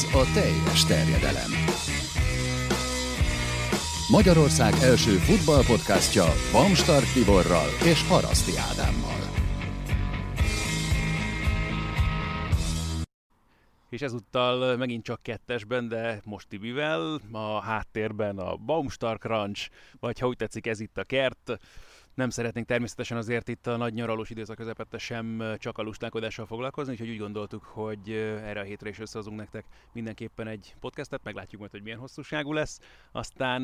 Ez a teljes terjedelem. Magyarország első futballpodcastja Bamstart Tiborral és Haraszti Ádámmal. És ezúttal megint csak kettesben, de most Tibivel, a háttérben a Baumstar Crunch, vagy ha úgy tetszik, ez itt a kert. Nem szeretnénk természetesen azért itt a nagy nyaralós időszak közepette sem csak a lustálkodással foglalkozni, úgyhogy úgy gondoltuk, hogy erre a hétre is összehozunk nektek mindenképpen egy podcastet, meglátjuk majd, hogy milyen hosszúságú lesz. Aztán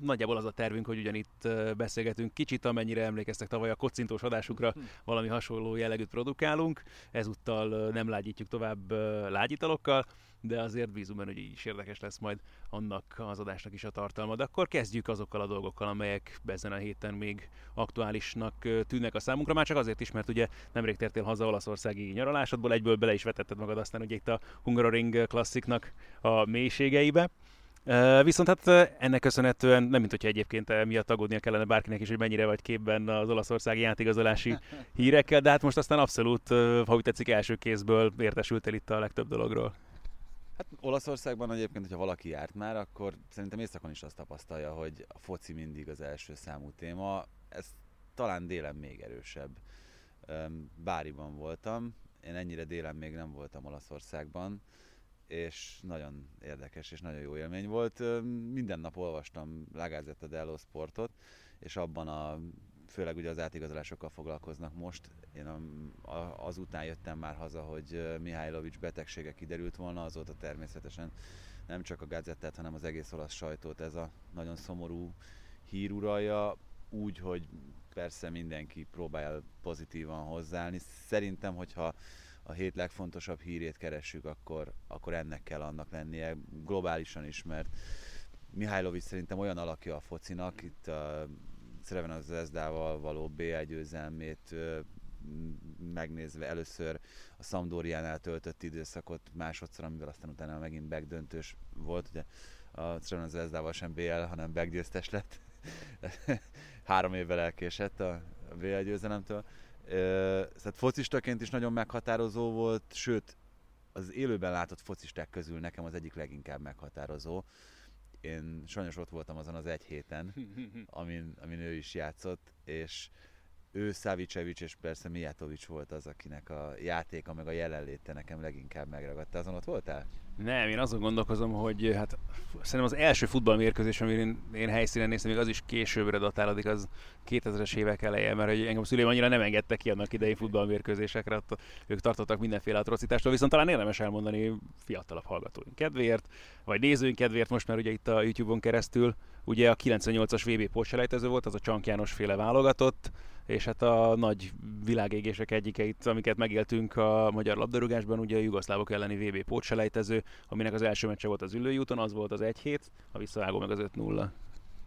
nagyjából az a tervünk, hogy ugyanitt beszélgetünk kicsit, amennyire emlékeztek tavaly a kocintós adásukra, hm. valami hasonló jellegűt produkálunk. Ezúttal nem lágyítjuk tovább lágyitalokkal, de azért bízunk benne, hogy így is érdekes lesz majd annak az adásnak is a tartalma. De akkor kezdjük azokkal a dolgokkal, amelyek ezen a héten még aktuálisnak tűnnek a számunkra, már csak azért is, mert ugye nemrég tértél haza olaszországi nyaralásodból, egyből bele is vetetted magad aztán ugye itt a Hungaroring klassziknak a mélységeibe. Viszont hát ennek köszönhetően, nem mint hogyha egyébként miatt aggódnia kellene bárkinek is, hogy mennyire vagy képben az olaszországi játékigazolási hírekkel, de hát most aztán abszolút, ha úgy tetszik, első kézből értesültél itt a legtöbb dologról. Hát Olaszországban egyébként, hogyha valaki járt már, akkor szerintem északon is azt tapasztalja, hogy a foci mindig az első számú téma. Ez talán délen még erősebb. Báriban voltam, én ennyire délen még nem voltam Olaszországban, és nagyon érdekes és nagyon jó élmény volt. Minden nap olvastam La Gazzetta dello Sportot, és abban a főleg ugye az átigazolásokkal foglalkoznak most. Én azután jöttem már haza, hogy Mihálylovics betegsége kiderült volna, azóta természetesen nem csak a gazettát, hanem az egész olasz sajtót ez a nagyon szomorú hír uralja, úgy, hogy persze mindenki próbál pozitívan hozzáállni. Szerintem, hogyha a hét legfontosabb hírét keressük, akkor, akkor ennek kell annak lennie, globálisan is, mert Mihálylovics szerintem olyan alakja a focinak, itt a Creven az Ezdával való BL győzelmét megnézve először a Sampdoriánál töltött időszakot másodszor, amivel aztán utána megint backdöntős volt. Ugye a Creven az Ezdával sem BL, hanem backgyőztes lett. Három évvel elkésett a BL győzelemtől. Szóval focistaként is nagyon meghatározó volt, sőt, az élőben látott focisták közül nekem az egyik leginkább meghatározó én sajnos ott voltam azon az egy héten, amin, amin ő is játszott, és ő Savicevic és persze Mijatovic volt az, akinek a játéka meg a jelenléte nekem leginkább megragadta. Azon ott voltál? Nem, én azon gondolkozom, hogy hát szerintem az első futballmérkőzés, amit én, én helyszínen néztem, még az is későbbre datálódik, az 2000-es évek eleje, mert hogy engem szüleim annyira nem engedtek ki annak idei futballmérkőzésekre, ott ők tartottak mindenféle atrocitástól, viszont talán érdemes elmondani fiatalabb hallgatóink kedvéért, vagy nézőink kedvéért most, mert ugye itt a YouTube-on keresztül, ugye a 98-as VB pótselejtező volt, az a Csank János féle válogatott, és hát a nagy világégések egyikeit, amiket megéltünk a magyar labdarúgásban, ugye a jugoszlávok elleni VB pótselejtező, aminek az első meccse volt az ülői úton, az volt az 1-7, a visszavágó meg az 5-0.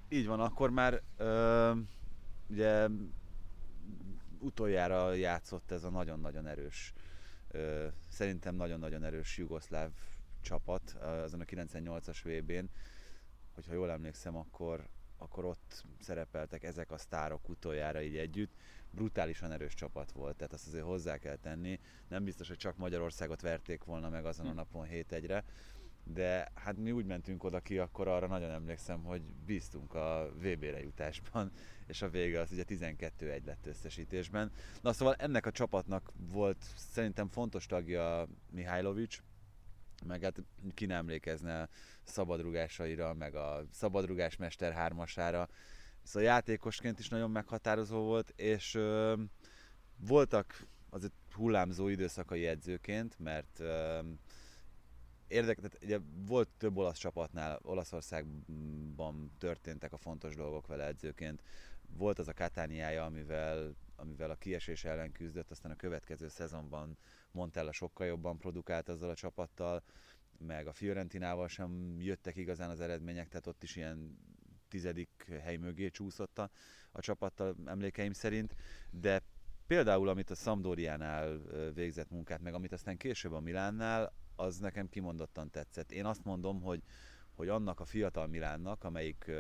Így van, akkor már ö, ugye utoljára játszott ez a nagyon-nagyon erős, ö, szerintem nagyon-nagyon erős jugoszláv csapat azon a 98-as VB-n, hogyha jól emlékszem, akkor, akkor ott szerepeltek ezek a sztárok utoljára így együtt. Brutálisan erős csapat volt, tehát azt azért hozzá kell tenni. Nem biztos, hogy csak Magyarországot verték volna meg azon a hm. napon 7-1-re, de hát mi úgy mentünk oda ki, akkor arra nagyon emlékszem, hogy bíztunk a VB-re jutásban, és a vége az ugye 12-1 lett összesítésben. Na szóval ennek a csapatnak volt szerintem fontos tagja Mihálylovics, meg hát ki nem emlékezne szabadrugásaira, meg a szabadrugás mester hármasára. Szóval játékosként is nagyon meghatározó volt, és ö, voltak azért hullámzó időszakai edzőként, mert ö, érdekes, tehát ugye volt több olasz csapatnál, Olaszországban történtek a fontos dolgok vele edzőként. Volt az a Katániája, amivel, amivel a kiesés ellen küzdött, aztán a következő szezonban Montella sokkal jobban produkált azzal a csapattal, meg a Fiorentinával sem jöttek igazán az eredmények, tehát ott is ilyen tizedik hely mögé csúszott a, a csapattal emlékeim szerint, de például amit a Sampdoriánál végzett munkát, meg amit aztán később a Milánnál, az nekem kimondottan tetszett. Én azt mondom, hogy, hogy annak a fiatal Milánnak, amelyik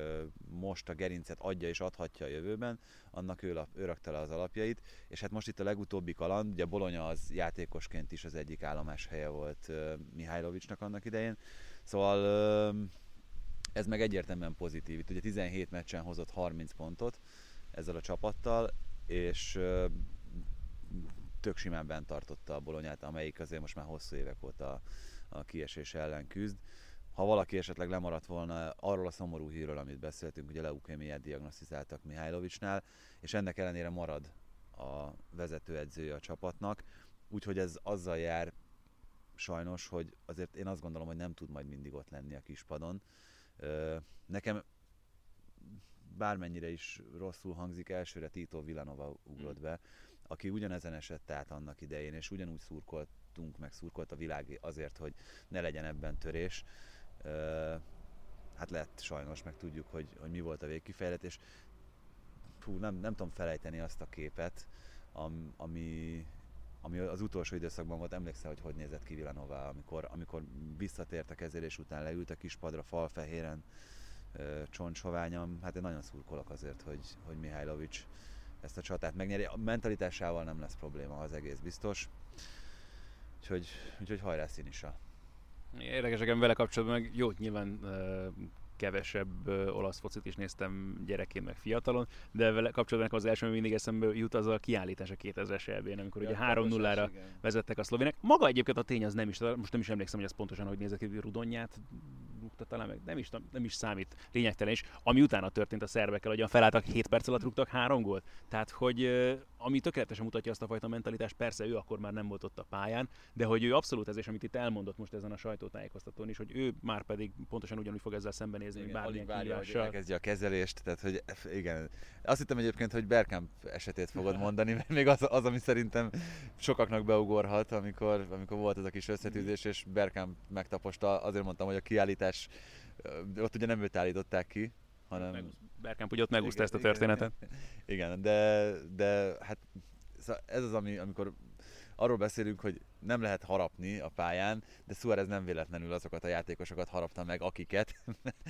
most a gerincet adja és adhatja a jövőben, annak ő, ő rakta le az alapjait, és hát most itt a legutóbbi kaland, ugye Bologna az játékosként is az egyik állomás helye volt Mihajlovicsnak annak idején, szóval ez meg egyértelműen pozitív. Itt ugye 17 meccsen hozott 30 pontot ezzel a csapattal, és tök simán bent tartotta a bolonyát, amelyik azért most már hosszú évek óta a kiesés ellen küzd. Ha valaki esetleg lemaradt volna arról a szomorú hírről, amit beszéltünk, ugye leukémiát diagnosztizáltak Mihálylovicsnál, és ennek ellenére marad a vezetőedzője a csapatnak, úgyhogy ez azzal jár sajnos, hogy azért én azt gondolom, hogy nem tud majd mindig ott lenni a kispadon. Nekem bármennyire is rosszul hangzik, elsőre Tito Villanova ugrott hmm. be, aki ugyanezen esett át annak idején, és ugyanúgy szurkoltunk, meg szurkolt a világ azért, hogy ne legyen ebben törés. Hát lett sajnos, meg tudjuk, hogy, hogy mi volt a végkifejletés. Hú, nem, nem tudom felejteni azt a képet, ami, ami az utolsó időszakban volt, emlékszel, hogy hogy nézett ki Villanova, amikor, amikor visszatért a kezelés után, leült a kispadra falfehéren, csontsoványam, hát én nagyon szurkolok azért, hogy, hogy Mihajlovics ezt a csatát megnyeri. A mentalitásával nem lesz probléma, az egész biztos. Úgyhogy, úgyhogy hajrá Színisa! Érdekes, vele kapcsolatban meg jó, nyilván kevesebb olasz focit is néztem gyerekként, meg fiatalon, de vele kapcsolatban az első, ami mindig eszembe jut, az a kiállítás a 2000-es elbén, amikor ja, ugye 3-0-ra vezettek a szlovének. Maga egyébként a tény az nem is, most nem is emlékszem, hogy ez pontosan hogy nézett ki, Rudonyát rúgta talán meg, nem is, nem is számít, lényegtelen is. Ami utána történt a szervekkel, hogy felálltak 7 perc alatt rúgtak három gólt. Tehát, hogy ami tökéletesen mutatja azt a fajta mentalitást, persze ő akkor már nem volt ott a pályán, de hogy ő abszolút ez, és amit itt elmondott most ezen a sajtótájékoztatón is, hogy ő már pedig pontosan ugyanúgy fog ezzel szembenézni, igen, bármilyen várja, hogy elkezdje a kezelést, tehát hogy igen. Azt hittem egyébként, hogy Bergkamp esetét fogod mondani, mert még az, az, ami szerintem sokaknak beugorhat, amikor, amikor volt ez a kis összetűzés, és Bergkamp megtaposta, azért mondtam, hogy a kiállítás, ott ugye nem őt állították ki, hanem... Bergkamp ugye ott megúszta ezt a történetet. Igen, de, de hát szóval ez az, ami, amikor arról beszélünk, hogy nem lehet harapni a pályán, de Suarez nem véletlenül azokat a játékosokat harapta meg, akiket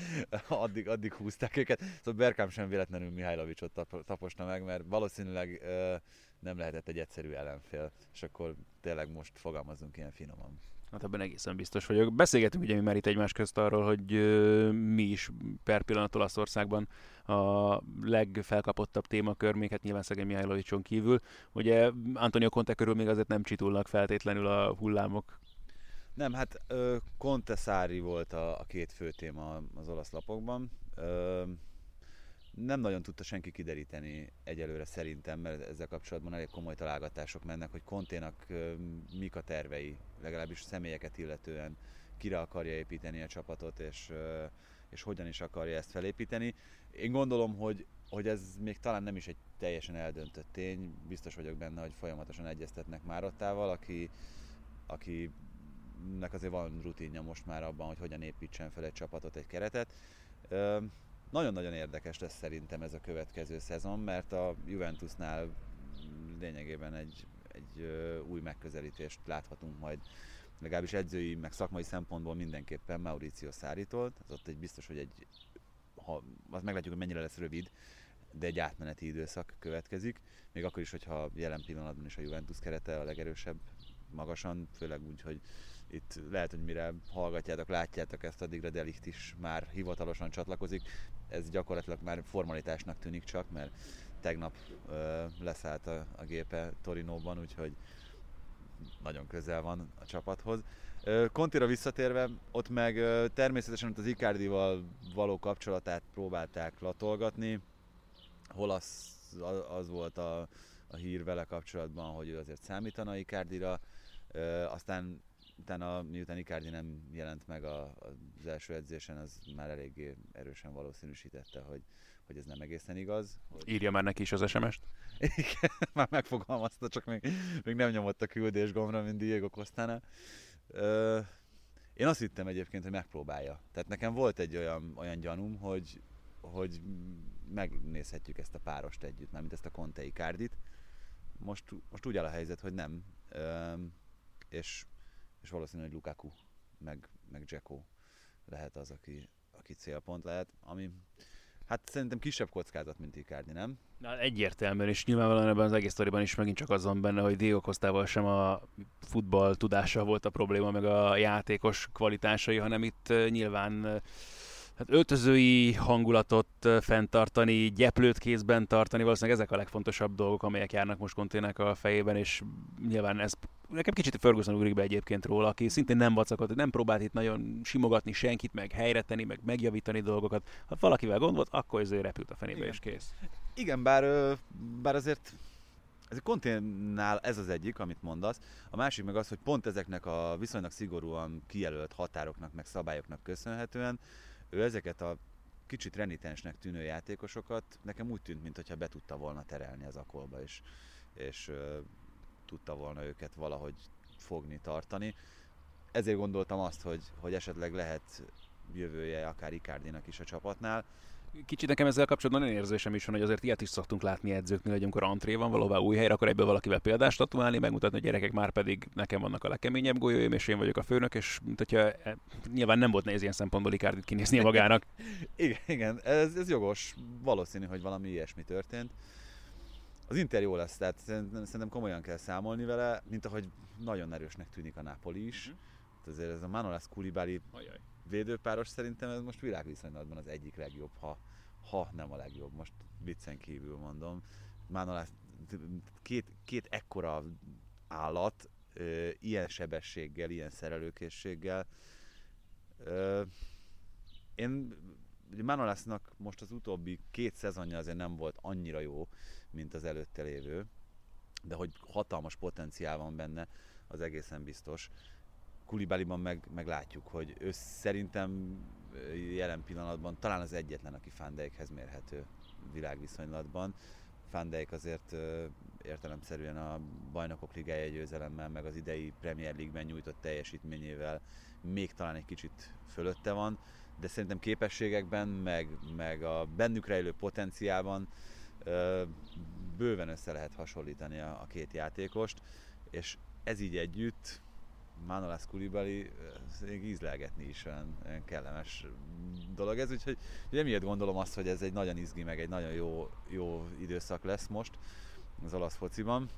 addig, addig húzták őket. Szóval Berkám sem véletlenül Mihajlovicsot tap, taposna meg, mert valószínűleg ö, nem lehetett egy egyszerű ellenfél, és akkor tényleg most fogalmazunk ilyen finoman. Hát ebben egészen biztos vagyok. Beszélgetünk ugye mi már itt egymás közt arról, hogy ö, mi is per pillanat Olaszországban a legfelkapottabb témakör, még hát nyilván szegény Mihajlovicson kívül. Ugye Antonio Conte körül még azért nem csitulnak feltétlenül a hullámok. Nem, hát ö, Conte Szári volt a, a két fő téma az olasz lapokban. Ö, nem nagyon tudta senki kideríteni egyelőre szerintem, mert ezzel kapcsolatban elég komoly találgatások mennek, hogy Konténak mik a tervei, legalábbis személyeket illetően, kire akarja építeni a csapatot, és, és hogyan is akarja ezt felépíteni. Én gondolom, hogy, hogy ez még talán nem is egy teljesen eldöntött tény, biztos vagyok benne, hogy folyamatosan egyeztetnek Márottával, aki, akinek azért van rutinja most már abban, hogy hogyan építsen fel egy csapatot, egy keretet. Nagyon-nagyon érdekes lesz szerintem ez a következő szezon, mert a Juventusnál lényegében egy, egy új megközelítést láthatunk majd legalábbis edzői, meg szakmai szempontból mindenképpen Mauricio Száritól. Az ott egy biztos, hogy egy, ha, azt meglátjuk, hogy mennyire lesz rövid, de egy átmeneti időszak következik. Még akkor is, hogyha jelen pillanatban is a Juventus kerete a legerősebb magasan, főleg úgy, hogy itt lehet, hogy mire hallgatjátok, látjátok ezt, addigra Delikt is már hivatalosan csatlakozik. Ez gyakorlatilag már formalitásnak tűnik csak, mert tegnap ö, leszállt a, a gépe Torinóban, úgyhogy nagyon közel van a csapathoz. Kontira visszatérve, ott meg természetesen ott az Icardival való kapcsolatát próbálták latolgatni. Hol az, az volt a, a hír vele kapcsolatban, hogy ő azért számítana Icardira, aztán utána, miután Icardi nem jelent meg a, az első edzésen, az már eléggé erősen valószínűsítette, hogy, hogy ez nem egészen igaz. Hogy... Írja már neki is az SMS-t? Igen, már megfogalmazta, csak még, még nem nyomott a küldés gombra, mint Diego Costana. Ö, én azt hittem egyébként, hogy megpróbálja. Tehát nekem volt egy olyan, olyan gyanúm, hogy, hogy megnézhetjük ezt a párost együtt, mármint ezt a Conte Icardit. Most, most úgy áll a helyzet, hogy nem. Ö, és és valószínű, hogy Lukaku meg, meg Dzeko lehet az, aki, aki célpont lehet, ami hát szerintem kisebb kockázat, mint Icardi, nem? Na, egyértelműen, és nyilvánvalóan ebben az egész sztoriban is megint csak az van benne, hogy Diego Costával sem a futball tudása volt a probléma, meg a játékos kvalitásai, hanem itt nyilván hát öltözői hangulatot fenntartani, gyeplőt kézben tartani, valószínűleg ezek a legfontosabb dolgok, amelyek járnak most Kontének a fejében, és nyilván ez nekem kicsit Ferguson ugrik be egyébként róla, aki szintén nem vacakott, nem próbált itt nagyon simogatni senkit, meg helyre tenni, meg megjavítani dolgokat. Ha valakivel gond volt, akkor ezért repült a fenébe, Igen. és kész. Igen, bár, bár azért ez a konténnál ez az egyik, amit mondasz. A másik meg az, hogy pont ezeknek a viszonylag szigorúan kijelölt határoknak, meg szabályoknak köszönhetően ő ezeket a kicsit renitensnek tűnő játékosokat nekem úgy tűnt, mintha be tudta volna terelni az akolba, és, és uh, tudta volna őket valahogy fogni, tartani. Ezért gondoltam azt, hogy, hogy esetleg lehet jövője akár Icardinak is a csapatnál. Kicsit nekem ezzel kapcsolatban nagyon érzésem is van, hogy azért ilyet is szoktunk látni edzőknél, hogy amikor antré van valahová új helyre, akkor ebből valakivel példást statuálni, megmutatni, hogy gyerekek már pedig nekem vannak a legkeményebb golyóim, és én vagyok a főnök, és mint hogyha e, nyilván nem volt nehéz ilyen szempontból Ikárdit kinézni magának. igen, igen ez, ez, jogos. Valószínű, hogy valami ilyesmi történt. Az Inter jó lesz, tehát szerintem komolyan kell számolni vele, mint ahogy nagyon erősnek tűnik a Napoli is. Uh-huh. Azért ez a Manolas Koulibaly védőpáros szerintem ez most világviszonylatban az egyik legjobb, ha, ha nem a legjobb, most viccen kívül mondom. Manolas két, két ekkora állat, ilyen sebességgel, ilyen szerelőkészséggel. én ugye Manolasnak most az utóbbi két szezonja azért nem volt annyira jó, mint az előtte lévő, de hogy hatalmas potenciál van benne, az egészen biztos. Kulibaliban meg, meg hogy ő szerintem jelen pillanatban talán az egyetlen, aki Fandeikhez mérhető világviszonylatban. Fandeik azért értelemszerűen a bajnokok ligája győzelemmel, meg az idei Premier League-ben nyújtott teljesítményével még talán egy kicsit fölötte van, de szerintem képességekben, meg, meg a bennük rejlő potenciálban bőven össze lehet hasonlítani a, a két játékost, és ez így együtt Manolas Koulibaly még ízlelgetni is olyan, olyan kellemes dolog ez, úgyhogy emiatt gondolom azt, hogy ez egy nagyon izgi, meg egy nagyon jó, jó időszak lesz most az olasz fociban.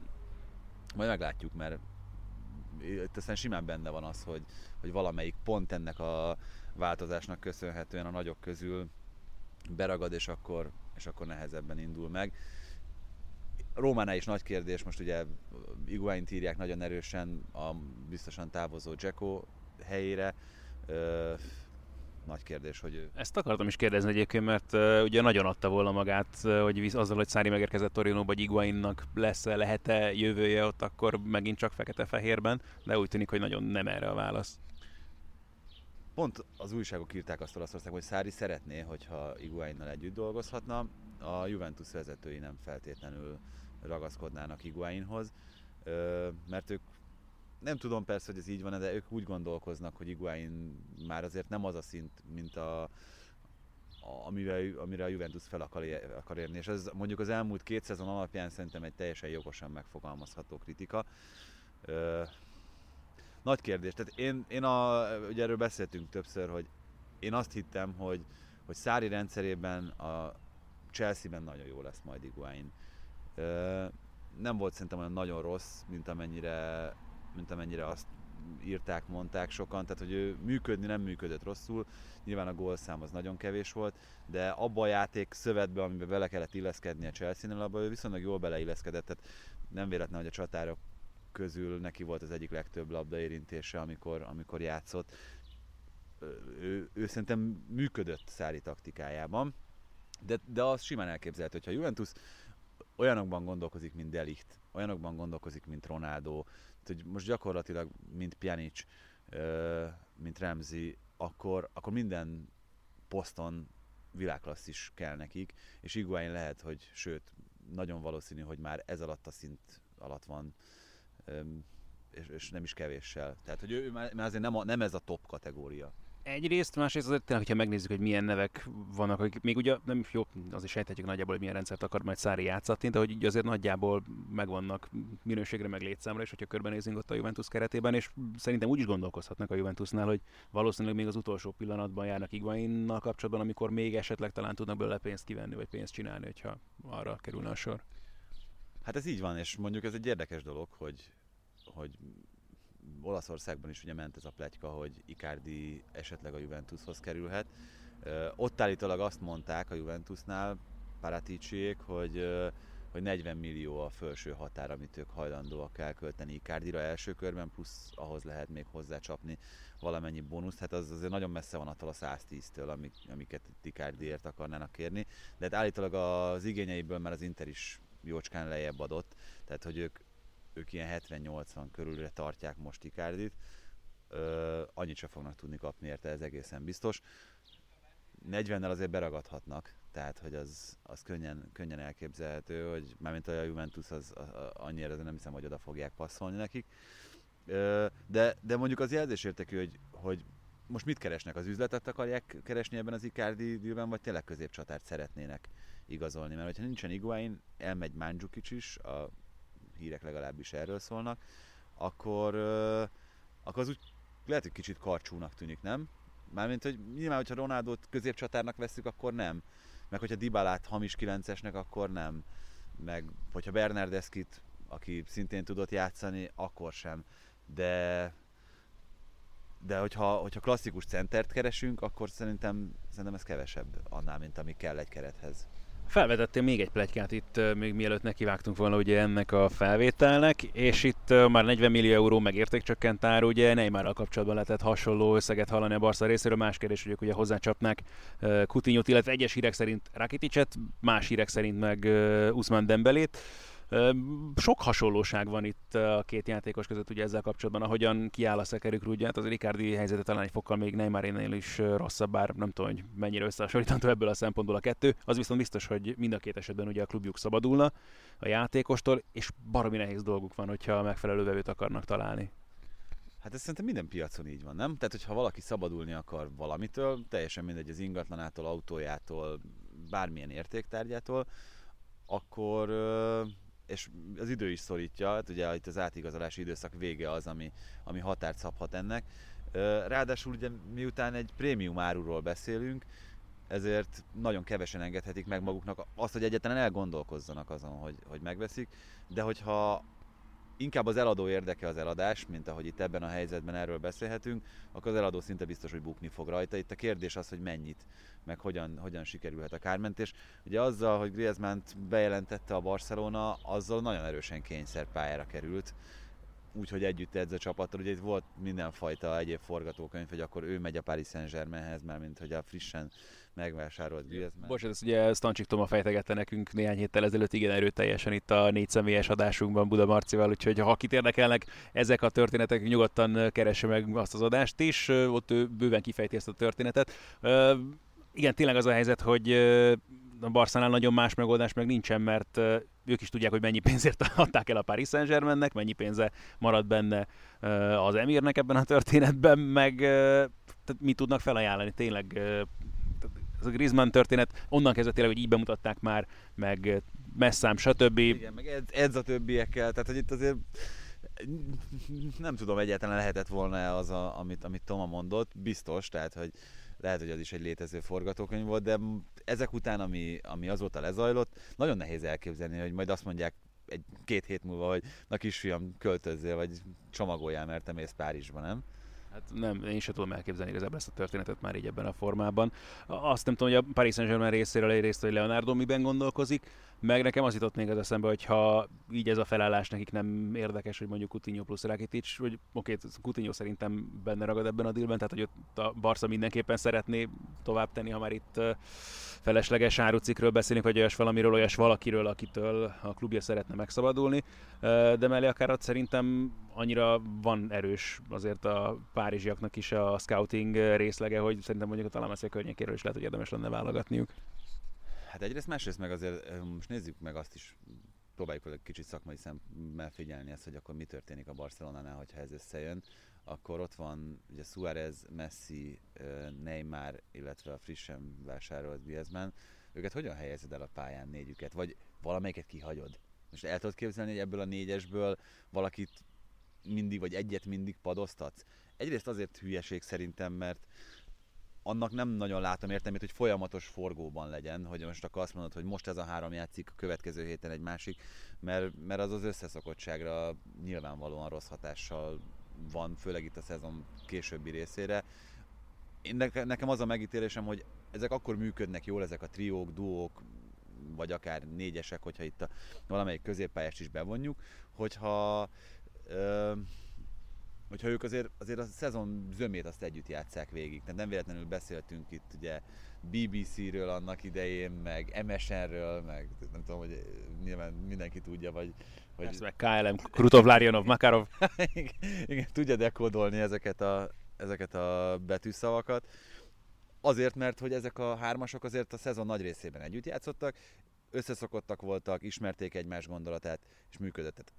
Majd meglátjuk, mert itt aztán simán benne van az, hogy, hogy valamelyik pont ennek a változásnak köszönhetően a nagyok közül beragad, és akkor, és akkor nehezebben indul meg. Rómánál is nagy kérdés, most ugye Iguain írják nagyon erősen a biztosan távozó Jacko helyére. Ö, nagy kérdés, hogy ő... Ezt akartam is kérdezni egyébként, mert uh, ugye nagyon adta volna magát, uh, hogy visz, azzal, hogy Szári megérkezett Torino, vagy Iguainnak lesz -e, lehet-e jövője ott, akkor megint csak fekete-fehérben, de úgy tűnik, hogy nagyon nem erre a válasz. Pont az újságok írták azt Olaszországban, hogy Szári szeretné, hogyha Iguainnal együtt dolgozhatna, a Juventus vezetői nem feltétlenül ragaszkodnának Iguainhoz, mert ők nem tudom persze, hogy ez így van, de ők úgy gondolkoznak, hogy Iguain már azért nem az a szint, mint a, a amire, amire a Juventus fel akar, akar érni. És ez mondjuk az elmúlt két szezon alapján szerintem egy teljesen jogosan megfogalmazható kritika. Ö, nagy kérdés. Tehát én, én a, ugye erről beszéltünk többször, hogy én azt hittem, hogy, hogy Szári rendszerében a Chelsea-ben nagyon jó lesz majd Iguain nem volt szerintem olyan nagyon rossz, mint amennyire, mint amennyire azt írták, mondták sokan, tehát hogy ő működni nem működött rosszul, nyilván a gólszám az nagyon kevés volt, de abba a játék szövetbe, amiben bele kellett illeszkedni a Chelsea-nél, abban ő viszonylag jól beleilleszkedett, tehát nem véletlen, hogy a csatárok közül neki volt az egyik legtöbb labdaérintése, amikor, amikor játszott. Ő, ő szerintem működött Szári taktikájában, de, de az simán elképzelhető, hogyha Juventus olyanokban gondolkozik, mint Delicht, olyanokban gondolkozik, mint Ronaldo, hogy most gyakorlatilag, mint Pjanic, mint Remzi, akkor, akkor minden poszton világklasszis kell nekik, és Iguain lehet, hogy sőt, nagyon valószínű, hogy már ez alatt a szint alatt van, és, és nem is kevéssel. Tehát, hogy ő már azért nem, a, nem ez a top kategória. Egyrészt, másrészt azért tényleg, hogyha megnézzük, hogy milyen nevek vannak, akik még ugye nem jó, azért sejthetjük nagyjából, hogy milyen rendszert akar majd Szári játszatni, de hogy azért nagyjából megvannak minőségre, meg létszámra, és hogyha körbenézünk ott a Juventus keretében, és szerintem úgy is gondolkozhatnak a Juventusnál, hogy valószínűleg még az utolsó pillanatban járnak Iguainnal kapcsolatban, amikor még esetleg talán tudnak belőle pénzt kivenni, vagy pénzt csinálni, hogyha arra kerülne a sor. Hát ez így van, és mondjuk ez egy érdekes dolog, hogy, hogy Olaszországban is ugye ment ez a pletyka, hogy Icardi esetleg a Juventushoz kerülhet. Ott állítólag azt mondták a Juventusnál, Paraticiék, hogy, hogy 40 millió a felső határ, amit ők hajlandóak elkölteni Icardira első körben, plusz ahhoz lehet még hozzácsapni valamennyi bónuszt. Hát az azért nagyon messze van attól a 110-től, amik, amiket Icardiért akarnának kérni. De hát állítólag az igényeiből már az Inter is jócskán lejjebb adott, tehát hogy ők ők ilyen 70-80 körülre tartják most Icardit, ö, annyit sem fognak tudni kapni érte, ez egészen biztos. 40-nel azért beragadhatnak, tehát hogy az, az könnyen, könnyen elképzelhető, hogy mármint a Juventus az, az, az annyira, de nem hiszem, hogy oda fogják passzolni nekik. De, de mondjuk az jelzésértekű, hogy, hogy most mit keresnek? Az üzletet akarják keresni ebben az Icardi dílben, vagy tényleg középcsatárt szeretnének igazolni? Mert hogyha nincsen Iguain, elmegy Mandzukic is, a hírek legalábbis erről szólnak, akkor, akkor az úgy lehet, hogy kicsit karcsúnak tűnik, nem? Mármint, hogy nyilván, hogyha Ronaldot középcsatárnak veszük, akkor nem. Meg hogyha Dybalát hamis 9-esnek, akkor nem. Meg hogyha Bernardeskit, aki szintén tudott játszani, akkor sem. De de hogyha, hogyha klasszikus centert keresünk, akkor szerintem, szerintem ez kevesebb annál, mint ami kell egy kerethez. Felvetettél még egy plegykát itt, még mielőtt nekivágtunk volna ugye ennek a felvételnek, és itt már 40 millió euró megértékcsökkent ár, ugye Neymarral kapcsolatban lehetett hasonló összeget hallani a Barca részéről, más kérdés, hogy ugye hozzácsapnák Coutinho-t, illetve egyes hírek szerint Rakiticet, más hírek szerint meg Usman Dembelét. Sok hasonlóság van itt a két játékos között ugye ezzel kapcsolatban, ahogyan kiáll a szekerük ugye, hát az Ricardi helyzete talán egy fokkal még Neymarénél is rosszabb, bár nem tudom, hogy mennyire összehasonlítható ebből a szempontból a kettő. Az viszont biztos, hogy mind a két esetben ugye a klubjuk szabadulna a játékostól, és baromi nehéz dolguk van, hogyha megfelelő vevőt akarnak találni. Hát ez szerintem minden piacon így van, nem? Tehát, hogyha valaki szabadulni akar valamitől, teljesen mindegy az ingatlanától, autójától, bármilyen értéktárgyától, akkor és az idő is szorítja, hát ugye itt az átigazolási időszak vége az, ami, ami határt szabhat ennek. Ráadásul ugye miután egy prémium áruról beszélünk, ezért nagyon kevesen engedhetik meg maguknak azt, hogy egyetlen elgondolkozzanak azon, hogy, hogy megveszik, de hogyha inkább az eladó érdeke az eladás, mint ahogy itt ebben a helyzetben erről beszélhetünk, akkor az eladó szinte biztos, hogy bukni fog rajta. Itt a kérdés az, hogy mennyit, meg hogyan, hogyan sikerülhet a kármentés. Ugye azzal, hogy griezmann bejelentette a Barcelona, azzal nagyon erősen kényszer pályára került úgyhogy együtt edz a csapattal. Ugye itt volt mindenfajta egyéb forgatókönyv, hogy akkor ő megy a Paris Saint-Germainhez, mert mint hogy a frissen megvásárolt Griezmann. Bocsánat, ezt ugye Stancsik Toma fejtegette nekünk néhány héttel ezelőtt igen erőteljesen itt a négy személyes adásunkban Buda Marcival, úgyhogy ha akit érdekelnek ezek a történetek, nyugodtan keresse meg azt az adást is, ott ő bőven kifejti ezt a történetet. Igen, tényleg az a helyzet, hogy a Barszánál nagyon más megoldás meg nincsen, mert ők is tudják, hogy mennyi pénzért adták el a Paris Saint-Germainnek, mennyi pénze marad benne az Emirnek ebben a történetben, meg tehát mit tudnak felajánlani tényleg ez a Griezmann történet, onnan kezdve tényleg, hogy így bemutatták már, meg messzám, stb. Igen, meg edz, edz a többiekkel, tehát hogy itt azért nem tudom, egyáltalán lehetett volna az, a, amit, amit Toma mondott, biztos, tehát hogy lehet, hogy az is egy létező forgatókönyv volt, de ezek után, ami, ami azóta lezajlott, nagyon nehéz elképzelni, hogy majd azt mondják egy két hét múlva, hogy na kisfiam, költözzél, vagy csomagoljál, mert te mész Párizsba, nem? Hát nem, én sem tudom elképzelni igazából ezt a történetet már így ebben a formában. Azt nem tudom, hogy a Paris Saint-Germain részéről egyrészt, hogy Leonardo miben gondolkozik, meg nekem az jutott még az eszembe, hogy ha így ez a felállás nekik nem érdekes, hogy mondjuk Coutinho plusz Rakitic, hogy oké, okay, Coutinho szerintem benne ragad ebben a dílben, tehát hogy ott a Barca mindenképpen szeretné tovább tenni, ha már itt felesleges árucikről beszélünk, vagy olyas valamiről, olyas valakiről, akitől a klubja szeretne megszabadulni, de mellé akár ott szerintem annyira van erős azért a párizsiaknak is a scouting részlege, hogy szerintem mondjuk a Talamaszia környékéről is lehet, hogy érdemes lenne válogatniuk. Hát egyrészt, másrészt meg azért most nézzük meg azt is, próbáljuk egy kicsit szakmai szemmel figyelni ezt, hogy akkor mi történik a Barcelonánál, hogyha ez összejön. akkor ott van ugye Suarez, Messi, Neymar, illetve a frissen vásárolt Griezmann. Őket hogyan helyezed el a pályán négyüket? Vagy valamelyiket kihagyod? Most el tudod képzelni, hogy ebből a négyesből valakit mindig, vagy egyet mindig padoztatsz? Egyrészt azért hülyeség szerintem, mert annak nem nagyon látom értelmét, hogy folyamatos forgóban legyen, hogy most akkor azt mondod, hogy most ez a három játszik, a következő héten egy másik, mert, mert az az összeszokottságra nyilvánvalóan rossz hatással van, főleg itt a szezon későbbi részére. Én nekem az a megítélésem, hogy ezek akkor működnek jól, ezek a triók, duók, vagy akár négyesek, hogyha itt a, valamelyik középpályást is bevonjuk, hogyha ö, hogyha ők azért, azért a szezon zömét azt együtt játszák végig. Tehát nem véletlenül beszéltünk itt ugye BBC-ről annak idején, meg MSN-ről, meg nem tudom, hogy nyilván mindenki tudja, vagy... vagy... Persze, meg KLM, Krutov, Larionov, Makarov. igen, igen, tudja dekódolni ezeket a, ezeket a betűszavakat. Azért, mert hogy ezek a hármasok azért a szezon nagy részében együtt játszottak, összeszokottak voltak, ismerték egymás gondolatát, és működött. Tehát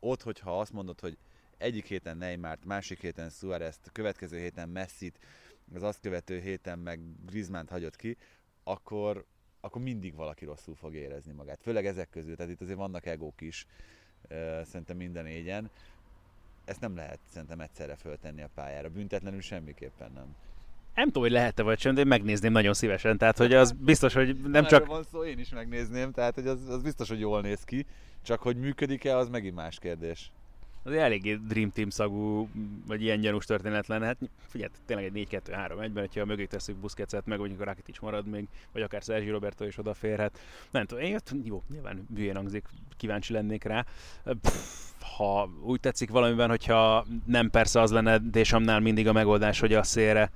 ott, hogyha azt mondod, hogy egyik héten Neymart, másik héten Suarez-t, következő héten Messi-t, az azt követő héten meg Griezmann-t hagyott ki, akkor, akkor mindig valaki rosszul fog érezni magát. Főleg ezek közül, tehát itt azért vannak egók is, szerintem minden négyen. Ezt nem lehet szerintem egyszerre föltenni a pályára. Büntetlenül semmiképpen nem. Nem tudom, hogy lehet-e vagy sem, de én megnézném nagyon szívesen. Tehát, hogy az biztos, hogy nem csak... van szó, én is megnézném, tehát hogy az, az biztos, hogy jól néz ki. Csak hogy működik-e, az megint más kérdés az eléggé Dream Team szagú, vagy ilyen gyanús történet lenne. Hát figyelj, tényleg egy 4-2-3-1-ben, hogyha mögé tesszük Busquetset, meg mondjuk a Rakitic marad még, vagy akár Sergio Roberto is odaférhet. Nem tudom, én jött, jó, nyilván hülyén hangzik, kíváncsi lennék rá. Pff, ha úgy tetszik valamiben, hogyha nem persze az lenne Desamnál mindig a megoldás, hogy a szélre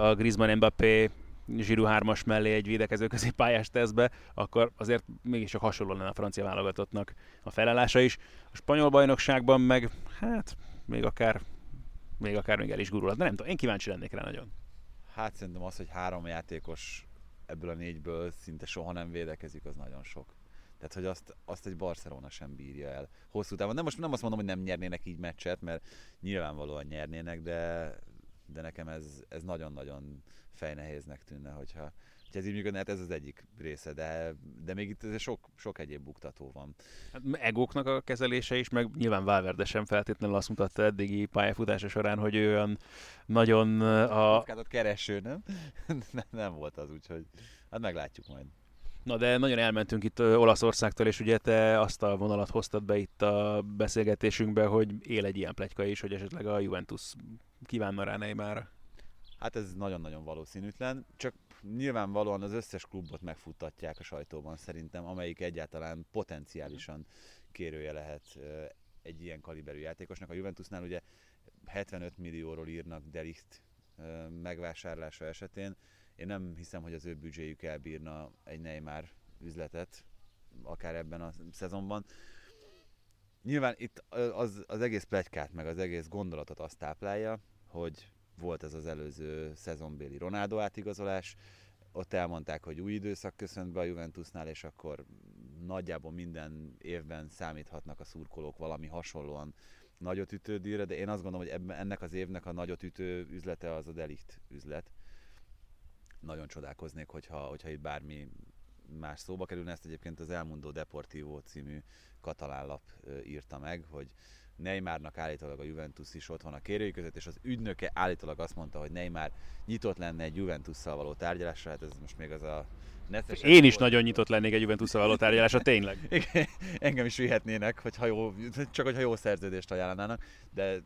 a Griezmann Mbappé Zsiru 3-as mellé egy védekező középpályást tesz be, akkor azért mégiscsak hasonló lenne a francia válogatottnak a felállása is. A spanyol bajnokságban meg, hát még akár még akár még el is gurulhat, de nem tudom, én kíváncsi lennék rá nagyon. Hát szerintem az, hogy három játékos ebből a négyből szinte soha nem védekezik, az nagyon sok. Tehát, hogy azt, azt egy Barcelona sem bírja el hosszú távon. Nem, most nem azt mondom, hogy nem nyernének így meccset, mert nyilvánvalóan nyernének, de, de nekem ez, ez nagyon-nagyon fejnehéznek tűnne, hogyha, hogyha ez így működne, hát ez az egyik része, de, de még itt sok, sok egyéb buktató van. Hát egóknak a kezelése is, meg nyilván Valverde sem feltétlenül azt mutatta eddigi pályafutása során, hogy ő olyan nagyon a... a kereső, nem? nem? Nem volt az, úgyhogy hát meglátjuk majd. Na de nagyon elmentünk itt Olaszországtól, és ugye te azt a vonalat hoztad be itt a beszélgetésünkbe, hogy él egy ilyen plegyka is, hogy esetleg a Juventus kívánna rá Neymarra. Hát ez nagyon-nagyon valószínűtlen, csak nyilvánvalóan az összes klubot megfuttatják a sajtóban szerintem, amelyik egyáltalán potenciálisan kérője lehet egy ilyen kaliberű játékosnak. A Juventusnál ugye 75 millióról írnak Delicht megvásárlása esetén. Én nem hiszem, hogy az ő büdzséjük elbírna egy Neymar üzletet, akár ebben a szezonban. Nyilván itt az, az egész plegykát, meg az egész gondolatot azt táplálja, hogy volt ez az előző szezonbéli Ronaldo átigazolás, ott elmondták, hogy új időszak köszönt be a Juventusnál, és akkor nagyjából minden évben számíthatnak a szurkolók valami hasonlóan nagyot ütő díjra, de én azt gondolom, hogy ennek az évnek a nagyot ütő üzlete az a Delikt üzlet. Nagyon csodálkoznék, hogyha, hogyha itt bármi más szóba kerülne. Ezt egyébként az Elmondó Deportivo című katalán írta meg, hogy Neymarnak állítólag a Juventus is ott van a kérői között, és az ügynöke állítólag azt mondta, hogy Neymar nyitott lenne egy Juventusszal való tárgyalásra, hát ez most még az a Én is nagyon nyitott lennék egy Juventusszal való tárgyalásra, tényleg. Igen, engem is vihetnének, hogyha jó, csak hogyha jó szerződést ajánlanának, de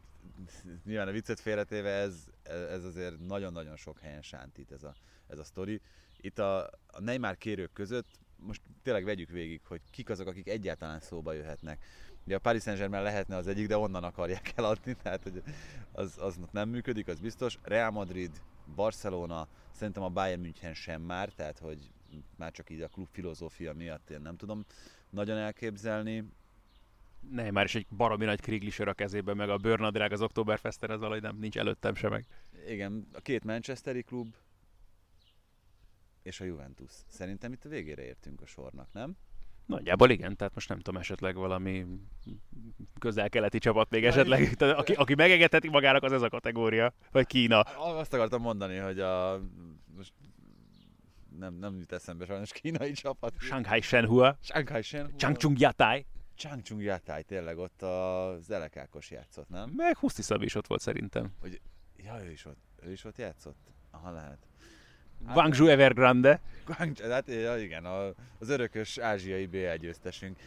nyilván a viccet félretéve ez, ez azért nagyon-nagyon sok helyen sántít ez a, ez a sztori. Itt a, a Neymar kérők között most tényleg vegyük végig, hogy kik azok, akik egyáltalán szóba jöhetnek. Ugye a Paris Saint-Germain lehetne az egyik, de onnan akarják eladni, tehát hogy az, az nem működik, az biztos. Real Madrid, Barcelona, szerintem a Bayern München sem már, tehát hogy már csak így a klub filozófia miatt én nem tudom nagyon elképzelni. Ne, már is egy baromi nagy kriglisör a kezében, meg a Börnadrág az Oktoberfesten, ez valahogy nem, nincs előttem sem meg. Igen, a két Manchesteri klub, és a Juventus. Szerintem itt a végére értünk a sornak, nem? Nagyjából igen, tehát most nem tudom, esetleg valami közel-keleti csapat még esetleg, tehát aki, aki megengedheti magának, az ez a kategória, vagy Kína. Azt akartam mondani, hogy a most nem, nem jut eszembe sajnos kínai csapat. Shanghai Shenhua, Shanghai Shenhua. Changchung Yatai, Changchung Yatai, tényleg ott az Elekákos játszott, nem? meg Huszti Szabi is ott volt szerintem. Ja, ő is ott, ő is ott játszott? Aha, lehet. Hát- Guangzhou Evergrande, Guangzhou, hát igen, az örökös ázsiai BL győztesünk.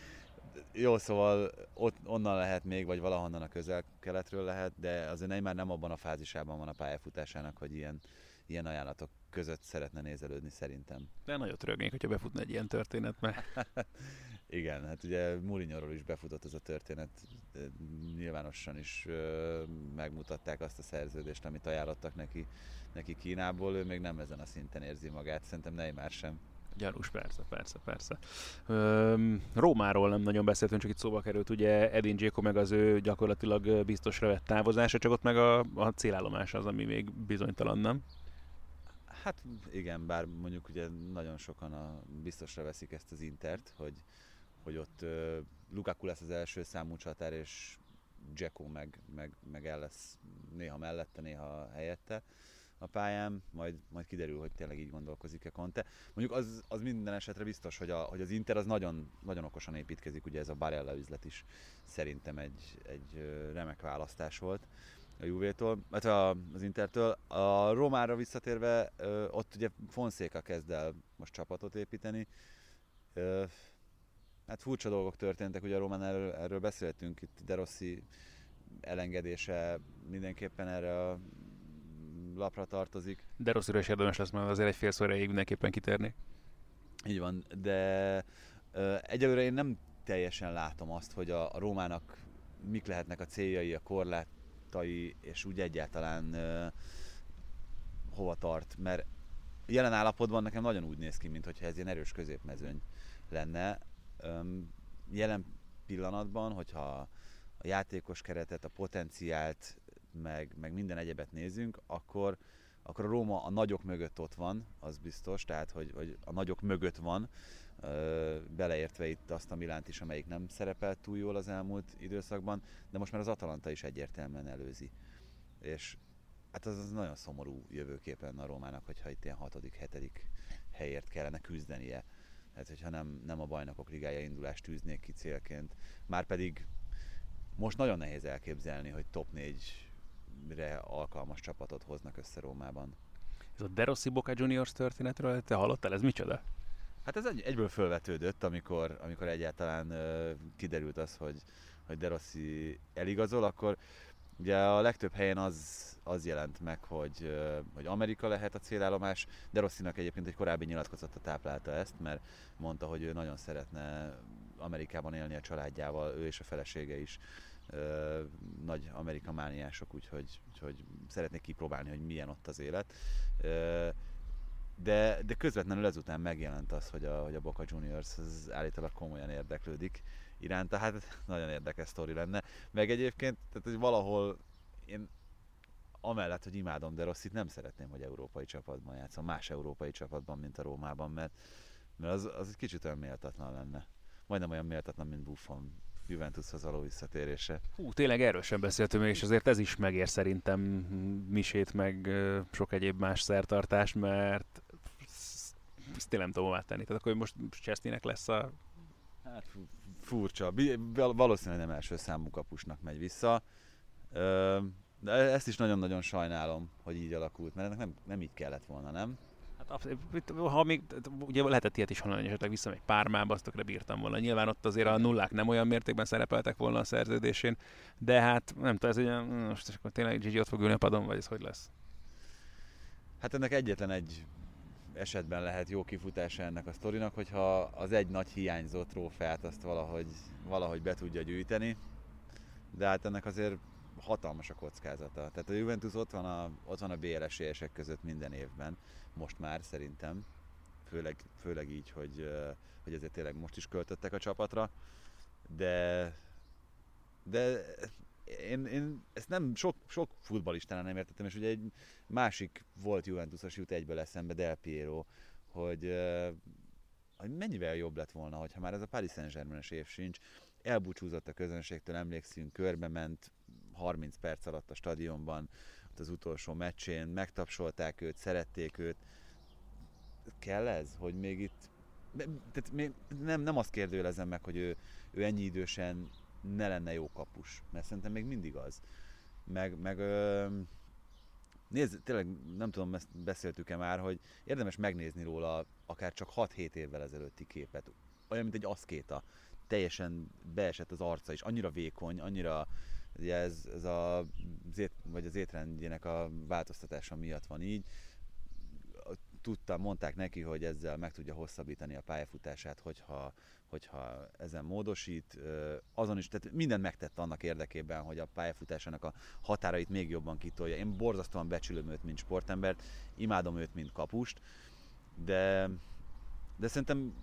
Jó, szóval ott, onnan lehet még, vagy valahonnan a közel-keletről lehet, de azért Neymar nem abban a fázisában van a pályafutásának, hogy ilyen, ilyen ajánlatok között szeretne nézelődni szerintem. de nagyot rögnék, hogyha befutna egy ilyen történet, mert Igen, hát ugye Mourinho-ról is befutott ez a történet, nyilvánosan is ö, megmutatták azt a szerződést, amit ajánlottak neki, neki Kínából, ő még nem ezen a szinten érzi magát, szerintem Neymar sem. Gyanús, persze, persze, persze. Öm, Rómáról nem nagyon beszéltünk, csak itt szóba került, ugye Edin Dzeko meg az ő gyakorlatilag biztosra vett távozása, csak ott meg a, a célállomás az, ami még bizonytalan, nem? Hát igen, bár mondjuk ugye nagyon sokan a, biztosra veszik ezt az Intert, hogy, hogy ott uh, Lukaku lesz az első számú csatár, és Dzeko meg, meg, meg el lesz néha mellette, néha helyette a pályán, majd, majd kiderül, hogy tényleg így gondolkozik-e Conte. Mondjuk az, az minden esetre biztos, hogy, a, hogy az Inter az nagyon, nagyon okosan építkezik, ugye ez a Barella üzlet is szerintem egy, egy remek választás volt a Juvétól, illetve az Intertől. A Romára visszatérve, ott ugye Fonseca kezd el most csapatot építeni. Hát furcsa dolgok történtek, ugye a Román erről, erről beszéltünk, itt De Rossi elengedése mindenképpen erre a lapra tartozik. De rosszul is érdemes lesz már azért egy fél szó erejéig mindenképpen kitérni. Így van, de ö, egyelőre én nem teljesen látom azt, hogy a, a Rómának mik lehetnek a céljai, a korlátai, és úgy egyáltalán ö, hova tart, mert jelen állapotban nekem nagyon úgy néz ki, mintha ez ilyen erős középmezőny lenne. Jelen pillanatban, hogyha a játékos keretet, a potenciált, meg, meg minden egyebet nézünk, akkor, akkor a Róma a nagyok mögött ott van, az biztos, tehát hogy, hogy a nagyok mögött van, beleértve itt azt a Milánt is, amelyik nem szerepelt túl jól az elmúlt időszakban, de most már az Atalanta is egyértelműen előzi. És hát az, az nagyon szomorú jövőkép lenne a Rómának, hogyha itt ilyen hatodik, hetedik helyért kellene küzdenie. Tehát, hogyha nem, nem a bajnokok ligája indulást tűznék ki célként. Márpedig most nagyon nehéz elképzelni, hogy top 4-re alkalmas csapatot hoznak össze Rómában. Ez a De Rossi Boca Juniors történetről, te hallottál? Ez micsoda? Hát ez egy, egyből felvetődött, amikor, amikor egyáltalán ö, kiderült az, hogy, hogy De Rossi eligazol, akkor ugye a legtöbb helyen az, az jelent meg, hogy, hogy Amerika lehet a célállomás. De Rossinak egyébként egy korábbi nyilatkozata táplálta ezt, mert mondta, hogy ő nagyon szeretne Amerikában élni a családjával, ő és a felesége is nagy Amerika mániások, úgyhogy, úgyhogy szeretnék kipróbálni, hogy milyen ott az élet. Ö, de, de közvetlenül ezután megjelent az, hogy a, hogy a Boca Juniors az állítólag komolyan érdeklődik iránta, hát nagyon érdekes sztori lenne. Meg egyébként, tehát hogy valahol én amellett, hogy imádom De Rossit, nem szeretném, hogy európai csapatban játszom, más európai csapatban, mint a Rómában, mert, mert az, az egy kicsit olyan méltatlan lenne. Majdnem olyan méltatlan, mint Buffon Juventushoz való visszatérése. Hú, tényleg erről sem beszéltünk és azért ez is megér szerintem misét, meg sok egyéb más szertartást, mert ezt tényleg nem tudom tenni. Tehát akkor most Chesneynek lesz a... Hát fu- furcsa. Valószínűleg nem első számú kapusnak megy vissza. De ezt is nagyon-nagyon sajnálom, hogy így alakult, mert ennek nem, nem így kellett volna, nem? Hát, ha még, ugye lehetett ilyet is hallani, hogy esetleg visszamegy Pármába, azt tökre bírtam volna. Nyilván ott azért a nullák nem olyan mértékben szerepeltek volna a szerződésén, de hát nem tudom, ez ugye, most akkor tényleg Gigi ott fog ülni a padon, vagy ez hogy lesz? Hát ennek egyetlen egy esetben lehet jó kifutása ennek a sztorinak, hogyha az egy nagy hiányzó trófeát azt valahogy, valahogy be tudja gyűjteni. De hát ennek azért hatalmas a kockázata. Tehát a Juventus ott van a, ott van a BL esélyesek között minden évben, most már szerintem. Főleg, főleg így, hogy, hogy ezért tényleg most is költöttek a csapatra. De, de én, én ezt nem sok, sok futballistánál nem értettem, és ugye egy másik volt Juventusos jut egyből eszembe, Del Piero, hogy hogy mennyivel jobb lett volna, hogyha már ez a Paris Saint-Germain-es év sincs, elbúcsúzott a közönségtől, emlékszünk, körbe ment 30 perc alatt a stadionban, az utolsó meccsén, megtapsolták őt, szerették őt. Kell ez, hogy még itt tehát még nem, nem azt kérdőjelezem meg, hogy ő, ő ennyi idősen ne lenne jó kapus, mert szerintem még mindig az. Meg, meg ö, nézd, tényleg nem tudom, ezt beszéltük-e már, hogy érdemes megnézni róla akár csak 6-7 évvel ezelőtti képet. Olyan, mint egy aszkéta. Teljesen beesett az arca is, annyira vékony, annyira ugye ez, ez a, az, ét, vagy az étrendjének a változtatása miatt van így tudtam, mondták neki, hogy ezzel meg tudja hosszabbítani a pályafutását, hogyha, hogyha ezen módosít. Azon is, tehát mindent megtett annak érdekében, hogy a pályafutásának a határait még jobban kitolja. Én borzasztóan becsülöm őt, mint sportembert, imádom őt, mint kapust, de, de szerintem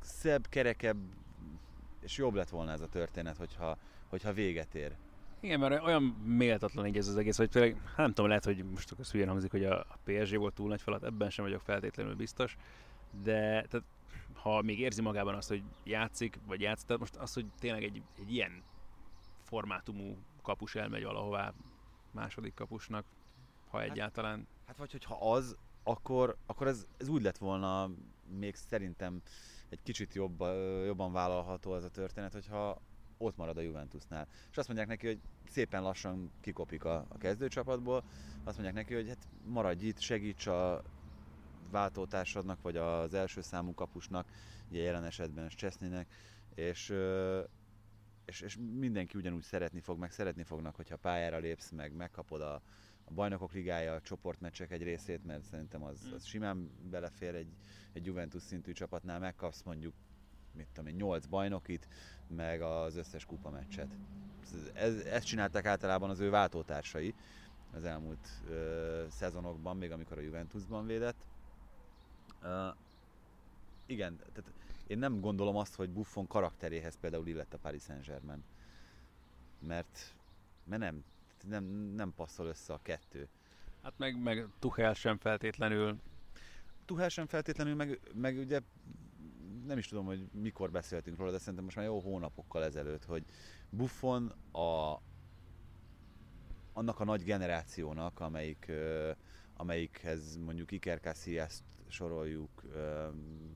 szebb, kerekebb és jobb lett volna ez a történet, hogyha, hogyha véget ér. Igen, mert olyan méltatlan így ez az egész, hogy tényleg, hát nem tudom, lehet, hogy most az hülyen hangzik, hogy a PSG volt túl nagy falat, ebben sem vagyok feltétlenül biztos, de tehát, ha még érzi magában azt, hogy játszik, vagy játszik, tehát most az, hogy tényleg egy, egy ilyen formátumú kapus elmegy valahová második kapusnak, ha hát, egyáltalán. Hát vagy hogyha az, akkor, akkor ez, ez úgy lett volna még szerintem egy kicsit jobb, jobban vállalható ez a történet, hogyha ott marad a Juventusnál. És azt mondják neki, hogy szépen lassan kikopik a, a kezdőcsapatból, azt mondják neki, hogy hát maradj itt, segíts a váltótársadnak, vagy az első számú kapusnak, ugye jelen esetben Csesznének, és, és, és mindenki ugyanúgy szeretni fog, meg szeretni fognak, hogyha pályára lépsz, meg megkapod a, a bajnokok ligája, a csoportmeccsek egy részét, mert szerintem az, az simán belefér egy, egy Juventus szintű csapatnál, megkapsz mondjuk mit tudom én, 8 bajnokit, meg az összes kupa meccset. Ez, ezt csinálták általában az ő váltótársai az elmúlt ö, szezonokban, még amikor a Juventusban védett. Ö, igen, tehát én nem gondolom azt, hogy Buffon karakteréhez például illett a Paris Saint-Germain. Mert, mert nem, nem, nem passzol össze a kettő. Hát meg, meg Tuchel sem feltétlenül. Tuchel sem feltétlenül, meg, meg ugye nem is tudom, hogy mikor beszéltünk róla, de szerintem most már jó hónapokkal ezelőtt, hogy Buffon a, annak a nagy generációnak, amelyik, amelyikhez mondjuk Iker Casillas-t soroljuk,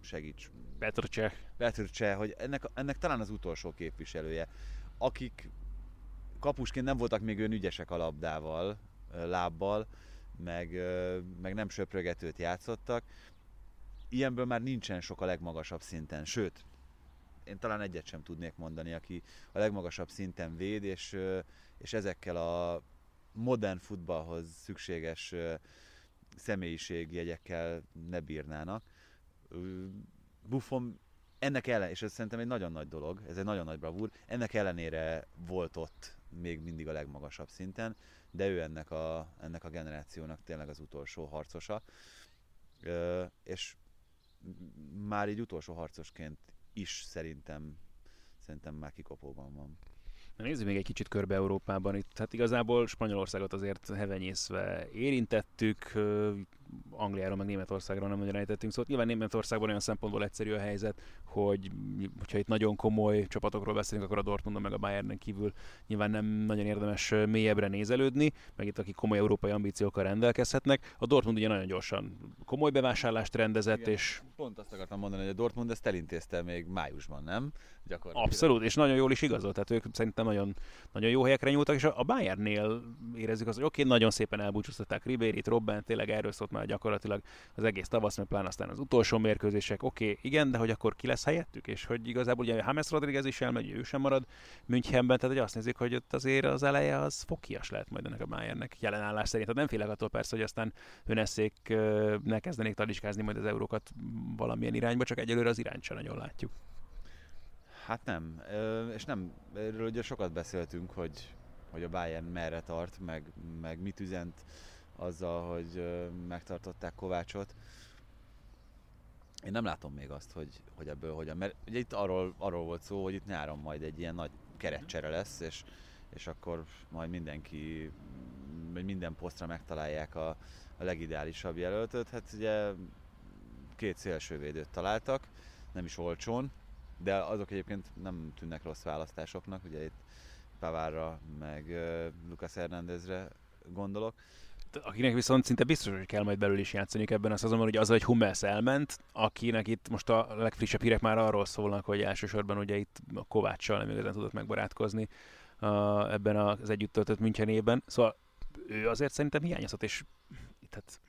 segíts. Petr Cseh. Petr Cseh, hogy ennek, ennek talán az utolsó képviselője, akik kapusként nem voltak még olyan ügyesek a labdával, lábbal, meg, meg nem söprögetőt játszottak, ilyenből már nincsen sok a legmagasabb szinten, sőt, én talán egyet sem tudnék mondani, aki a legmagasabb szinten véd, és, és ezekkel a modern futballhoz szükséges személyiségjegyekkel ne bírnának. Buffon ennek ellen, és ez szerintem egy nagyon nagy dolog, ez egy nagyon nagy bravúr, ennek ellenére volt ott még mindig a legmagasabb szinten, de ő ennek a, ennek a generációnak tényleg az utolsó harcosa. És már így utolsó harcosként is szerintem, szerintem már kikopóban van. Na nézzük még egy kicsit körbe Európában. Itt, hát igazából Spanyolországot azért hevenyészve érintettük, Angliáról, meg Németországról nem nagyon ejtettünk szóval nyilván Németországban olyan szempontból egyszerű a helyzet, hogy hogyha itt nagyon komoly csapatokról beszélünk, akkor a Dortmundon meg a Bayernen kívül nyilván nem nagyon érdemes mélyebbre nézelődni, meg itt akik komoly európai ambíciókkal rendelkezhetnek. A Dortmund ugye nagyon gyorsan komoly bevásárlást rendezett, Igen, és... Pont azt akartam mondani, hogy a Dortmund ezt elintézte még májusban, nem? Abszolút, és nagyon jól is igazolt, tehát ők szerintem nagyon, nagyon jó helyekre nyúltak, és a Bayernnél érezzük azt, hogy oké, okay, nagyon szépen elbúcsúztatták Ribérit, Robben, tényleg erről szólt már gyakorlatilag az egész tavasz, mert pláne aztán az utolsó mérkőzések, oké, okay, igen, de hogy akkor ki lesz helyettük, és hogy igazából ugye James Rodriguez is elmegy, ő sem marad Münchenben, tehát hogy azt nézik, hogy ott azért az eleje az fokias lehet majd ennek a Bayernnek jelenállás szerint. Tehát nem félek attól persze, hogy aztán öneszék ne kezdenék tadiskázni majd az eurókat valamilyen irányba, csak egyelőre az irányt sem nagyon látjuk. Hát nem, és nem, erről ugye sokat beszéltünk, hogy, hogy a Bayern merre tart, meg, meg mit üzent azzal, hogy megtartották Kovácsot. Én nem látom még azt, hogy, hogy ebből hogyan, mert ugye itt arról, arról volt szó, hogy itt nyáron majd egy ilyen nagy keretcsere lesz, és, és akkor majd mindenki, minden posztra megtalálják a, a legideálisabb jelöltöt. Hát ugye két szélsővédőt találtak, nem is olcsón, de azok egyébként nem tűnnek rossz választásoknak, ugye itt Pavárra, meg Lucas Hernándezre gondolok. Akinek viszont szinte biztos, hogy kell majd belül is játszani ebben a szezonban, hogy az, hogy Hummels elment, akinek itt most a legfrissebb hírek már arról szólnak, hogy elsősorban ugye itt a Kovácssal nem igazán tudott megbarátkozni uh, ebben az együtt töltött Münchenében. Szóval ő azért szerintem hiányozhat, és itt hát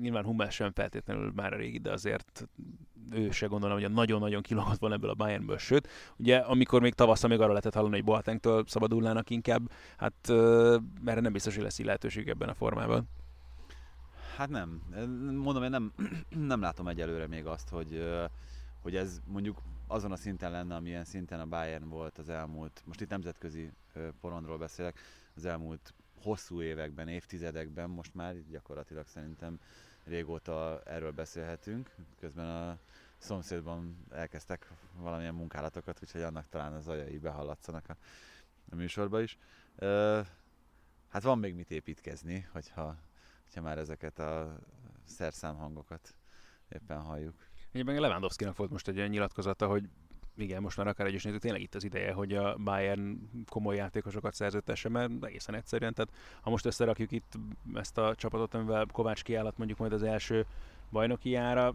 nyilván Hummel sem feltétlenül már a régi, de azért ő se gondolom, hogy nagyon-nagyon kilogott volna ebből a Bayernből. Sőt, ugye amikor még tavasszal még arra lehetett hallani, hogy Boatengtől szabadulnának inkább, hát erre nem biztos, hogy lesz lehetőség ebben a formában. Hát nem. Mondom, én nem, nem látom egyelőre még azt, hogy, hogy ez mondjuk azon a szinten lenne, amilyen szinten a Bayern volt az elmúlt, most itt nemzetközi porondról beszélek, az elmúlt hosszú években, évtizedekben, most már gyakorlatilag szerintem régóta erről beszélhetünk. Közben a szomszédban elkezdtek valamilyen munkálatokat, úgyhogy annak talán az ajai behallatszanak a, a műsorba is. Ö, hát van még mit építkezni, hogyha, hogyha már ezeket a szerszámhangokat éppen halljuk. Egyébként Lewandowski-nak volt most egy olyan nyilatkozata, hogy igen, most már akár egy is nézzük, tényleg itt az ideje, hogy a Bayern komoly játékosokat szerződtesse, mert egészen egyszerűen, tehát ha most összerakjuk itt ezt a csapatot, amivel Kovács kiállat mondjuk majd az első bajnoki jára,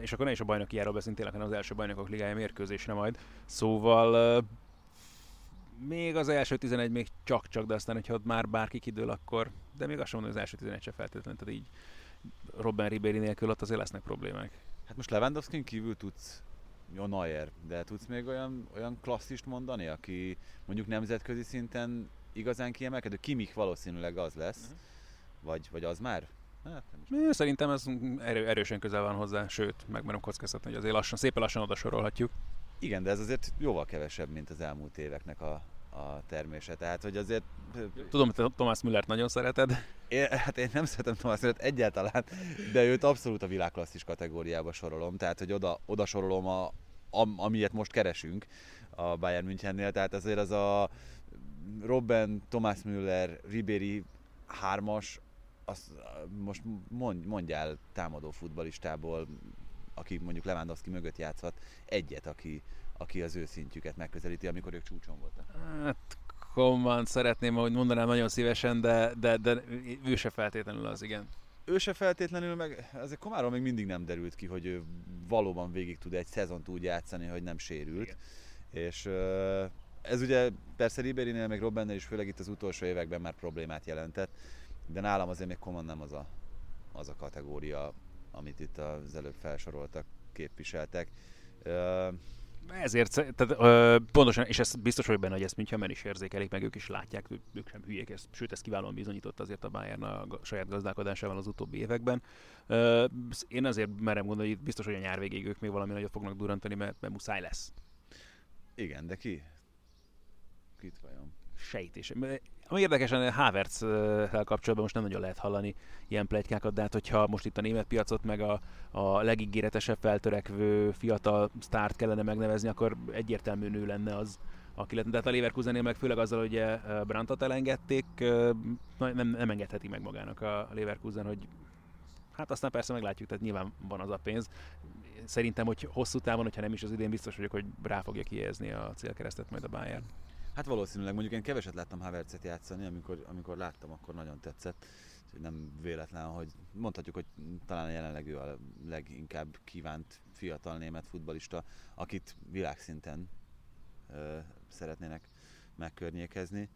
és akkor ne is a bajnoki járól beszélünk tényleg, hanem az első bajnokok ligája mérkőzésre majd. Szóval még az első 11 még csak-csak, de aztán, hogyha már bárki kidől, akkor, de még azt sem mondom, hogy az első 11 se feltétlenül, tehát így Robben Ribéry nélkül ott azért lesznek problémák. Hát most Lewandowski kívül tudsz jó Neuer, de tudsz még olyan, olyan klasszist mondani, aki mondjuk nemzetközi szinten igazán kiemelkedő? Kimik valószínűleg az lesz, uh-huh. vagy, vagy az már? Hát, nem Szerintem ez erő, erősen közel van hozzá, sőt, megmerem kockáztatni, hogy azért lassan, szépen lassan oda sorolhatjuk. Igen, de ez azért jóval kevesebb, mint az elmúlt éveknek a, a termése. Tehát, hogy azért... Tudom, hogy te Thomas Müllert nagyon szereted. Én, hát én nem szeretem Thomas Müllert egyáltalán, de őt abszolút a világklasszis kategóriába sorolom. Tehát, hogy oda, oda sorolom a, am, amilyet most keresünk a Bayern Münchennél, tehát azért az a Robben, Thomas Müller, Ribery hármas, azt most mondj, mondjál támadó futbalistából, aki mondjuk Lewandowski mögött játszhat, egyet, aki, aki az ő szintjüket megközelíti, amikor ők csúcson voltak. Hát Coman szeretném, ahogy mondanám nagyon szívesen, de, de, de ő se feltétlenül az, igen ő se feltétlenül, meg ezek Komáról még mindig nem derült ki, hogy ő valóban végig tud egy szezont úgy játszani, hogy nem sérült. Igen. És ez ugye persze Ribérinél, meg Robbennél is főleg itt az utolsó években már problémát jelentett, de nálam azért még Koman nem az a, az a kategória, amit itt az előbb felsoroltak, képviseltek. Ezért, tehát, ö, pontosan, és ez biztos hogy benne, hogy ezt München is érzékelik, meg ők is látják, ők, ők sem hülyék, ezt, sőt, ezt kiválóan bizonyított azért a Bayern a saját gazdálkodásával az utóbbi években. Ö, én azért merem gondolni, hogy biztos, hogy a nyár végéig ők még valami nagyot fognak durantani, mert, mert muszáj lesz. Igen, de ki? Kit vajon? Sejtés. Ami érdekesen havertz kapcsolatban most nem nagyon lehet hallani ilyen plegykákat, de hát hogyha most itt a német piacot meg a, a legígéretesebb feltörekvő fiatal sztárt kellene megnevezni, akkor egyértelmű nő lenne az, aki lett. De hát a Leverkusennél meg főleg azzal, hogy Brantot elengedték, nem, nem engedheti meg magának a Leverkusen, hogy hát aztán persze meglátjuk, tehát nyilván van az a pénz. Szerintem, hogy hosszú távon, hogyha nem is az idén, biztos vagyok, hogy rá fogja kijelzni a célkeresztet majd a Bayern. Hát valószínűleg, mondjuk én keveset láttam Havertzet játszani, amikor, amikor láttam, akkor nagyon tetszett. Úgyhogy nem véletlen, hogy mondhatjuk, hogy talán jelenleg ő a leginkább kívánt fiatal német futbalista, akit világszinten ö, szeretnének megkörnyékezni.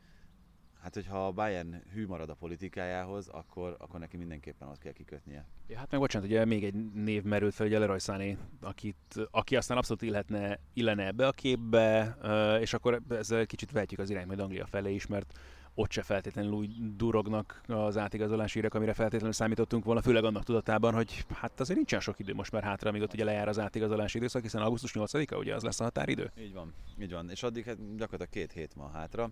Hát, hogyha a Bayern hű marad a politikájához, akkor, akkor neki mindenképpen ott kell kikötnie. Ja, hát meg bocsánat, ugye még egy név merült fel, ugye Leroy Sané, akit, aki aztán abszolút illetne, illene ebbe a képbe, és akkor ezzel kicsit vehetjük az irány majd Anglia felé is, mert ott se feltétlenül úgy durognak az átigazolási írek, amire feltétlenül számítottunk volna, főleg annak tudatában, hogy hát azért nincsen sok idő most már hátra, amíg ott ugye lejár az átigazolási időszak, hiszen augusztus 8-a ugye az lesz a határidő. Így van, így van. És addig hát gyakorlatilag két hét van hátra.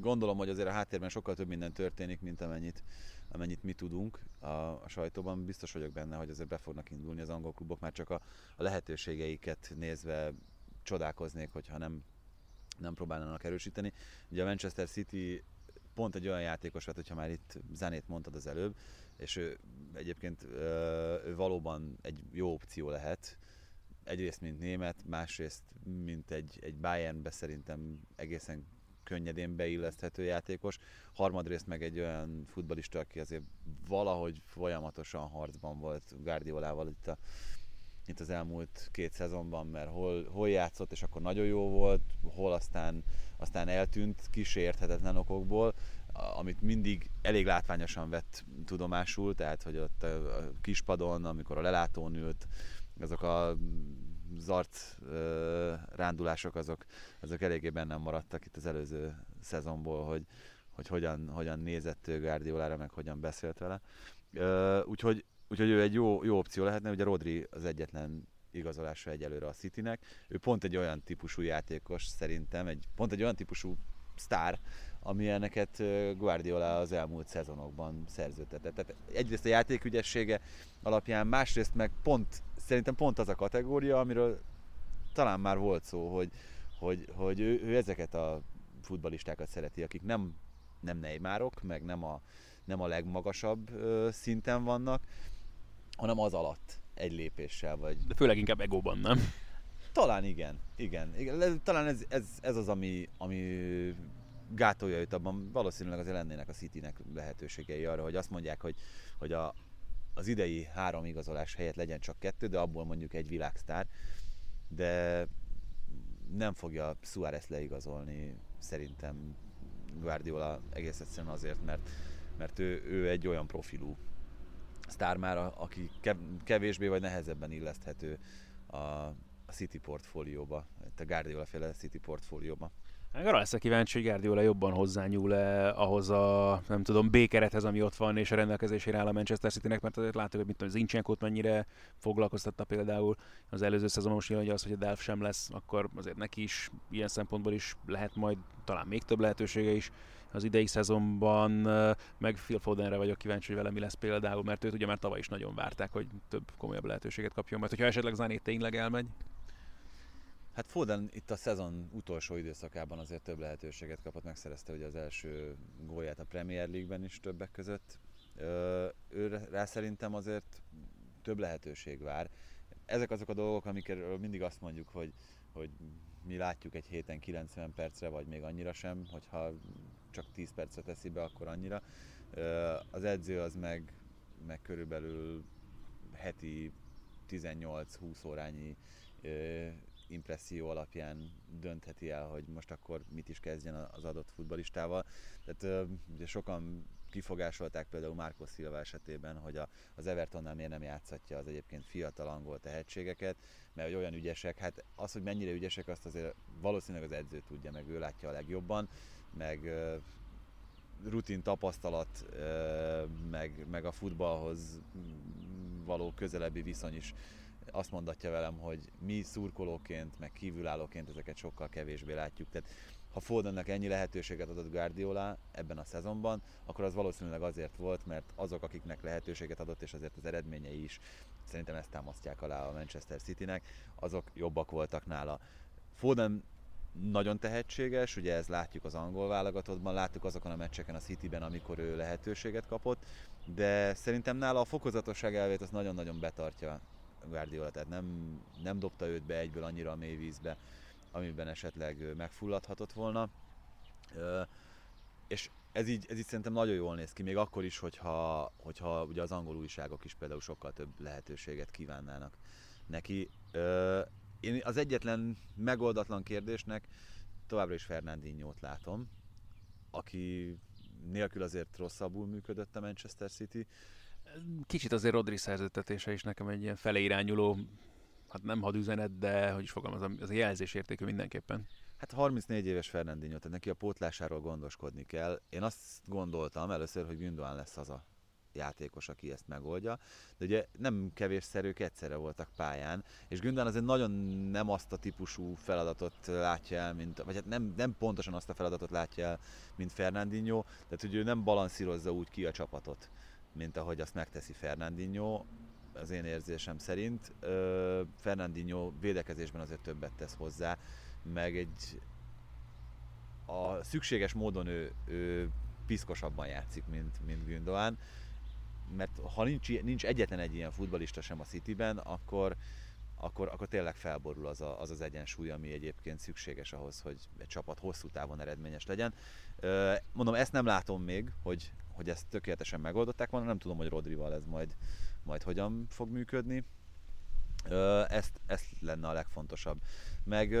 Gondolom, hogy azért a háttérben sokkal több minden történik, mint amennyit, amennyit mi tudunk a, a sajtóban. Biztos vagyok benne, hogy azért be fognak indulni az angol klubok, már csak a, a lehetőségeiket nézve csodálkoznék, hogyha nem nem próbálnának erősíteni. Ugye a Manchester City pont egy olyan játékos volt, hogyha már itt zenét mondtad az előbb, és ő egyébként ő valóban egy jó opció lehet, egyrészt mint német, másrészt mint egy, egy Bayernbe szerintem egészen könnyedén beilleszthető játékos, harmadrészt meg egy olyan futbalista, aki azért valahogy folyamatosan harcban volt Guardiolával itt, a, itt az elmúlt két szezonban, mert hol, hol játszott, és akkor nagyon jó volt, hol aztán, aztán eltűnt kísérthetetlen okokból, amit mindig elég látványosan vett tudomásul, tehát hogy ott a kispadon, amikor a lelátón ült, azok a zart rándulások azok, azok eléggé bennem maradtak itt az előző szezonból, hogy, hogy hogyan, hogyan nézett ő Guardiolára, meg hogyan beszélt vele. úgyhogy, úgyhogy ő egy jó, jó opció lehetne, ugye Rodri az egyetlen igazolása egyelőre a Citynek. Ő pont egy olyan típusú játékos szerintem, egy, pont egy olyan típusú sztár, amilyeneket Guardiola az elmúlt szezonokban szerződtetett. Tehát egyrészt a játékügyessége alapján, másrészt meg pont, szerintem pont az a kategória, amiről talán már volt szó, hogy, hogy, hogy ő, ő ezeket a futbalistákat szereti, akik nem, nem Neymarok, meg nem a, nem a legmagasabb szinten vannak, hanem az alatt egy lépéssel. Vagy... De főleg inkább egóban, nem? Talán igen, igen. igen. Talán ez, ez, ez az, ami, ami gátolja őt abban, valószínűleg azért lennének a Citynek lehetőségei arra, hogy azt mondják, hogy, hogy a, az idei három igazolás helyett legyen csak kettő, de abból mondjuk egy világsztár, de nem fogja Suárez leigazolni szerintem Guardiola egész egyszerűen azért, mert, mert ő, ő egy olyan profilú sztár már, aki kevésbé vagy nehezebben illeszthető a, City portfólióba, a Guardiola féle City portfólióba. Meg arra leszek kíváncsi, hogy Guardiola jobban hozzányúl-e ahhoz a, nem tudom, B-kerethez, ami ott van, és a rendelkezésére áll a Manchester City-nek, mert azért látjuk, hogy mit tudom, Zincsenkót mennyire foglalkoztatta például az előző szezonban, most hogy az, hogy a Delf sem lesz, akkor azért neki is ilyen szempontból is lehet majd talán még több lehetősége is az idei szezonban, meg Phil Fodenre vagyok kíváncsi, hogy vele mi lesz például, mert őt ugye már tavaly is nagyon várták, hogy több komolyabb lehetőséget kapjon, mert hogyha esetleg Zané tényleg elmegy, Hát Foden itt a szezon utolsó időszakában azért több lehetőséget kapott, megszerezte ugye az első gólját a Premier League-ben is többek között. Ő rá szerintem azért több lehetőség vár. Ezek azok a dolgok, amikről mindig azt mondjuk, hogy, hogy mi látjuk egy héten 90 percre, vagy még annyira sem, hogyha csak 10 percre teszi be, akkor annyira. Az edző az meg, meg körülbelül heti 18-20 órányi impresszió alapján döntheti el, hogy most akkor mit is kezdjen az adott futbalistával. Tehát ugye sokan kifogásolták például Márko Silva esetében, hogy a, az Evertonnál miért nem játszhatja az egyébként fiatal angol tehetségeket, mert hogy olyan ügyesek, hát az, hogy mennyire ügyesek, azt azért valószínűleg az edző tudja, meg ő látja a legjobban, meg rutin tapasztalat, meg, meg a futballhoz való közelebbi viszony is azt mondatja velem, hogy mi szurkolóként, meg kívülállóként ezeket sokkal kevésbé látjuk. Tehát ha Fodennek ennyi lehetőséget adott Guardiola ebben a szezonban, akkor az valószínűleg azért volt, mert azok, akiknek lehetőséget adott, és azért az eredményei is szerintem ezt támasztják alá a Manchester Citynek, azok jobbak voltak nála. Foden nagyon tehetséges, ugye ez látjuk az angol válogatottban, láttuk azokon a meccseken a Cityben, amikor ő lehetőséget kapott, de szerintem nála a fokozatosság elvét az nagyon-nagyon betartja Guardiola, tehát nem, nem dobta őt be egyből annyira a mély vízbe, amiben esetleg megfulladhatott volna. És ez így, ez így szerintem nagyon jól néz ki, még akkor is, hogyha, hogyha ugye az angol újságok is például sokkal több lehetőséget kívánnának neki. Én az egyetlen megoldatlan kérdésnek továbbra is Fernandinho-t látom, aki nélkül azért rosszabbul működött a Manchester City, Kicsit azért Rodri szerződtetése is nekem egy ilyen feleirányuló, hát nem hadüzenet, de hogy is fogalmazom, az a jelzésértékű mindenképpen. Hát 34 éves Fernandinho, tehát neki a pótlásáról gondoskodni kell. Én azt gondoltam először, hogy Gündogan lesz az a játékos, aki ezt megoldja, de ugye nem kevés szerők egyszerre voltak pályán, és Gündogan azért nagyon nem azt a típusú feladatot látja el, mint, vagy hát nem, nem pontosan azt a feladatot látja el, mint Fernandinho, tehát hogy ő nem balanszírozza úgy ki a csapatot mint ahogy azt megteszi Fernandinho, az én érzésem szerint. Fernandinho védekezésben azért többet tesz hozzá, meg egy a szükséges módon ő, ő piszkosabban játszik, mint, mint Gündogan, mert ha nincs, nincs egyetlen egy ilyen futbalista sem a Cityben, akkor, akkor, akkor tényleg felborul az, a, az az egyensúly, ami egyébként szükséges ahhoz, hogy egy csapat hosszú távon eredményes legyen. Mondom, ezt nem látom még, hogy, hogy ezt tökéletesen megoldották volna, nem tudom, hogy Rodrival ez majd, majd hogyan fog működni. Ezt, ezt lenne a legfontosabb. Meg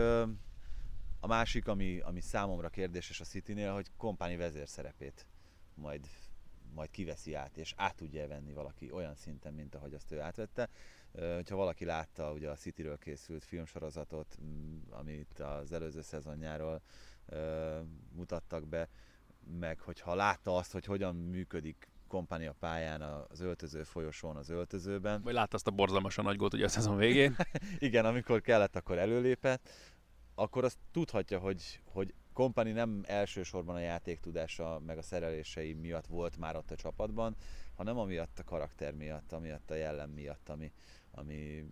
a másik, ami, ami számomra kérdéses a Citynél, hogy kompáni vezér szerepét majd, majd kiveszi át, és át tudja venni valaki olyan szinten, mint ahogy azt ő átvette. Ha valaki látta ugye a Cityről készült filmsorozatot, amit az előző szezonjáról mutattak be, meg hogyha látta azt, hogy hogyan működik kompánia pályán az öltöző folyosón az öltözőben. Vagy látta azt a borzalmasan nagy gólt ugye a szezon végén. Igen, amikor kellett, akkor előlépett. Akkor azt tudhatja, hogy, hogy Kompani nem elsősorban a játék tudása meg a szerelései miatt volt már ott a csapatban, hanem amiatt a karakter miatt, amiatt a jellem miatt, ami, ami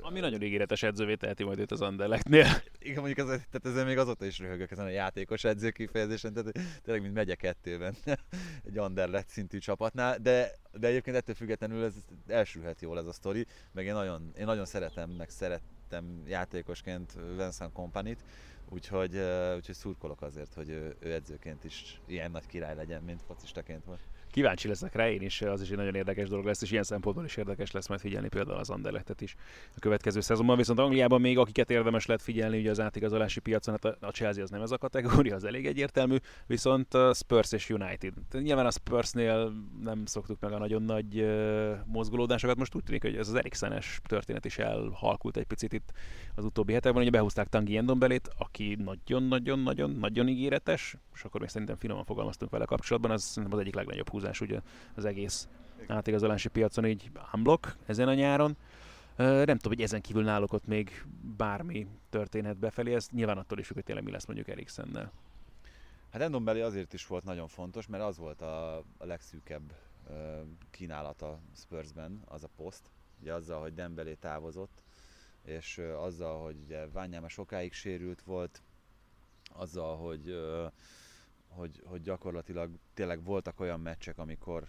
ami nagyon ígéretes edzővé teheti majd itt az Anderlechtnél. Igen, mondjuk az, tehát ezzel még azóta is röhögök ezen a játékos edző kifejezésen, tehát tényleg mint megye kettőben egy Anderlecht szintű csapatnál, de, de egyébként ettől függetlenül ez elsülhet jól ez a sztori, meg én nagyon, én nagyon szeretem, meg szerettem játékosként Vincent Kompanit, úgyhogy, úgyhogy szurkolok azért, hogy ő, ő edzőként is ilyen nagy király legyen, mint focistaként volt kíváncsi leszek rá én is, az is egy nagyon érdekes dolog lesz, és ilyen szempontból is érdekes lesz majd figyelni például az Anderlechtet is a következő szezonban. Viszont Angliában még akiket érdemes lehet figyelni, ugye az átigazolási piacon, hát a Chelsea az nem ez a kategória, az elég egyértelmű, viszont Spurs és United. Nyilván a Spursnél nem szoktuk meg a nagyon nagy mozgolódásokat, most úgy tűnik, hogy ez az Eriksenes történet is elhalkult egy picit itt az utóbbi hetekben, ugye behúzták Tangi Endombelét, aki nagyon-nagyon-nagyon-nagyon ígéretes, és akkor még szerintem finoman fogalmaztunk vele kapcsolatban, az az egyik legnagyobb húzás húzás ugye az egész átigazolási piacon így unblock ezen a nyáron. Nem tudom, hogy ezen kívül náluk ott még bármi történhet befelé, ez nyilván attól is függ, hogy tényleg mi lesz mondjuk Eriksennel. Hát Endombeli azért is volt nagyon fontos, mert az volt a, a legszűkebb kínálata Spursben, az a poszt. Ugye azzal, hogy Dembélé távozott, és azzal, hogy ugye Ványáma sokáig sérült volt, azzal, hogy hogy, hogy gyakorlatilag tényleg voltak olyan meccsek, amikor,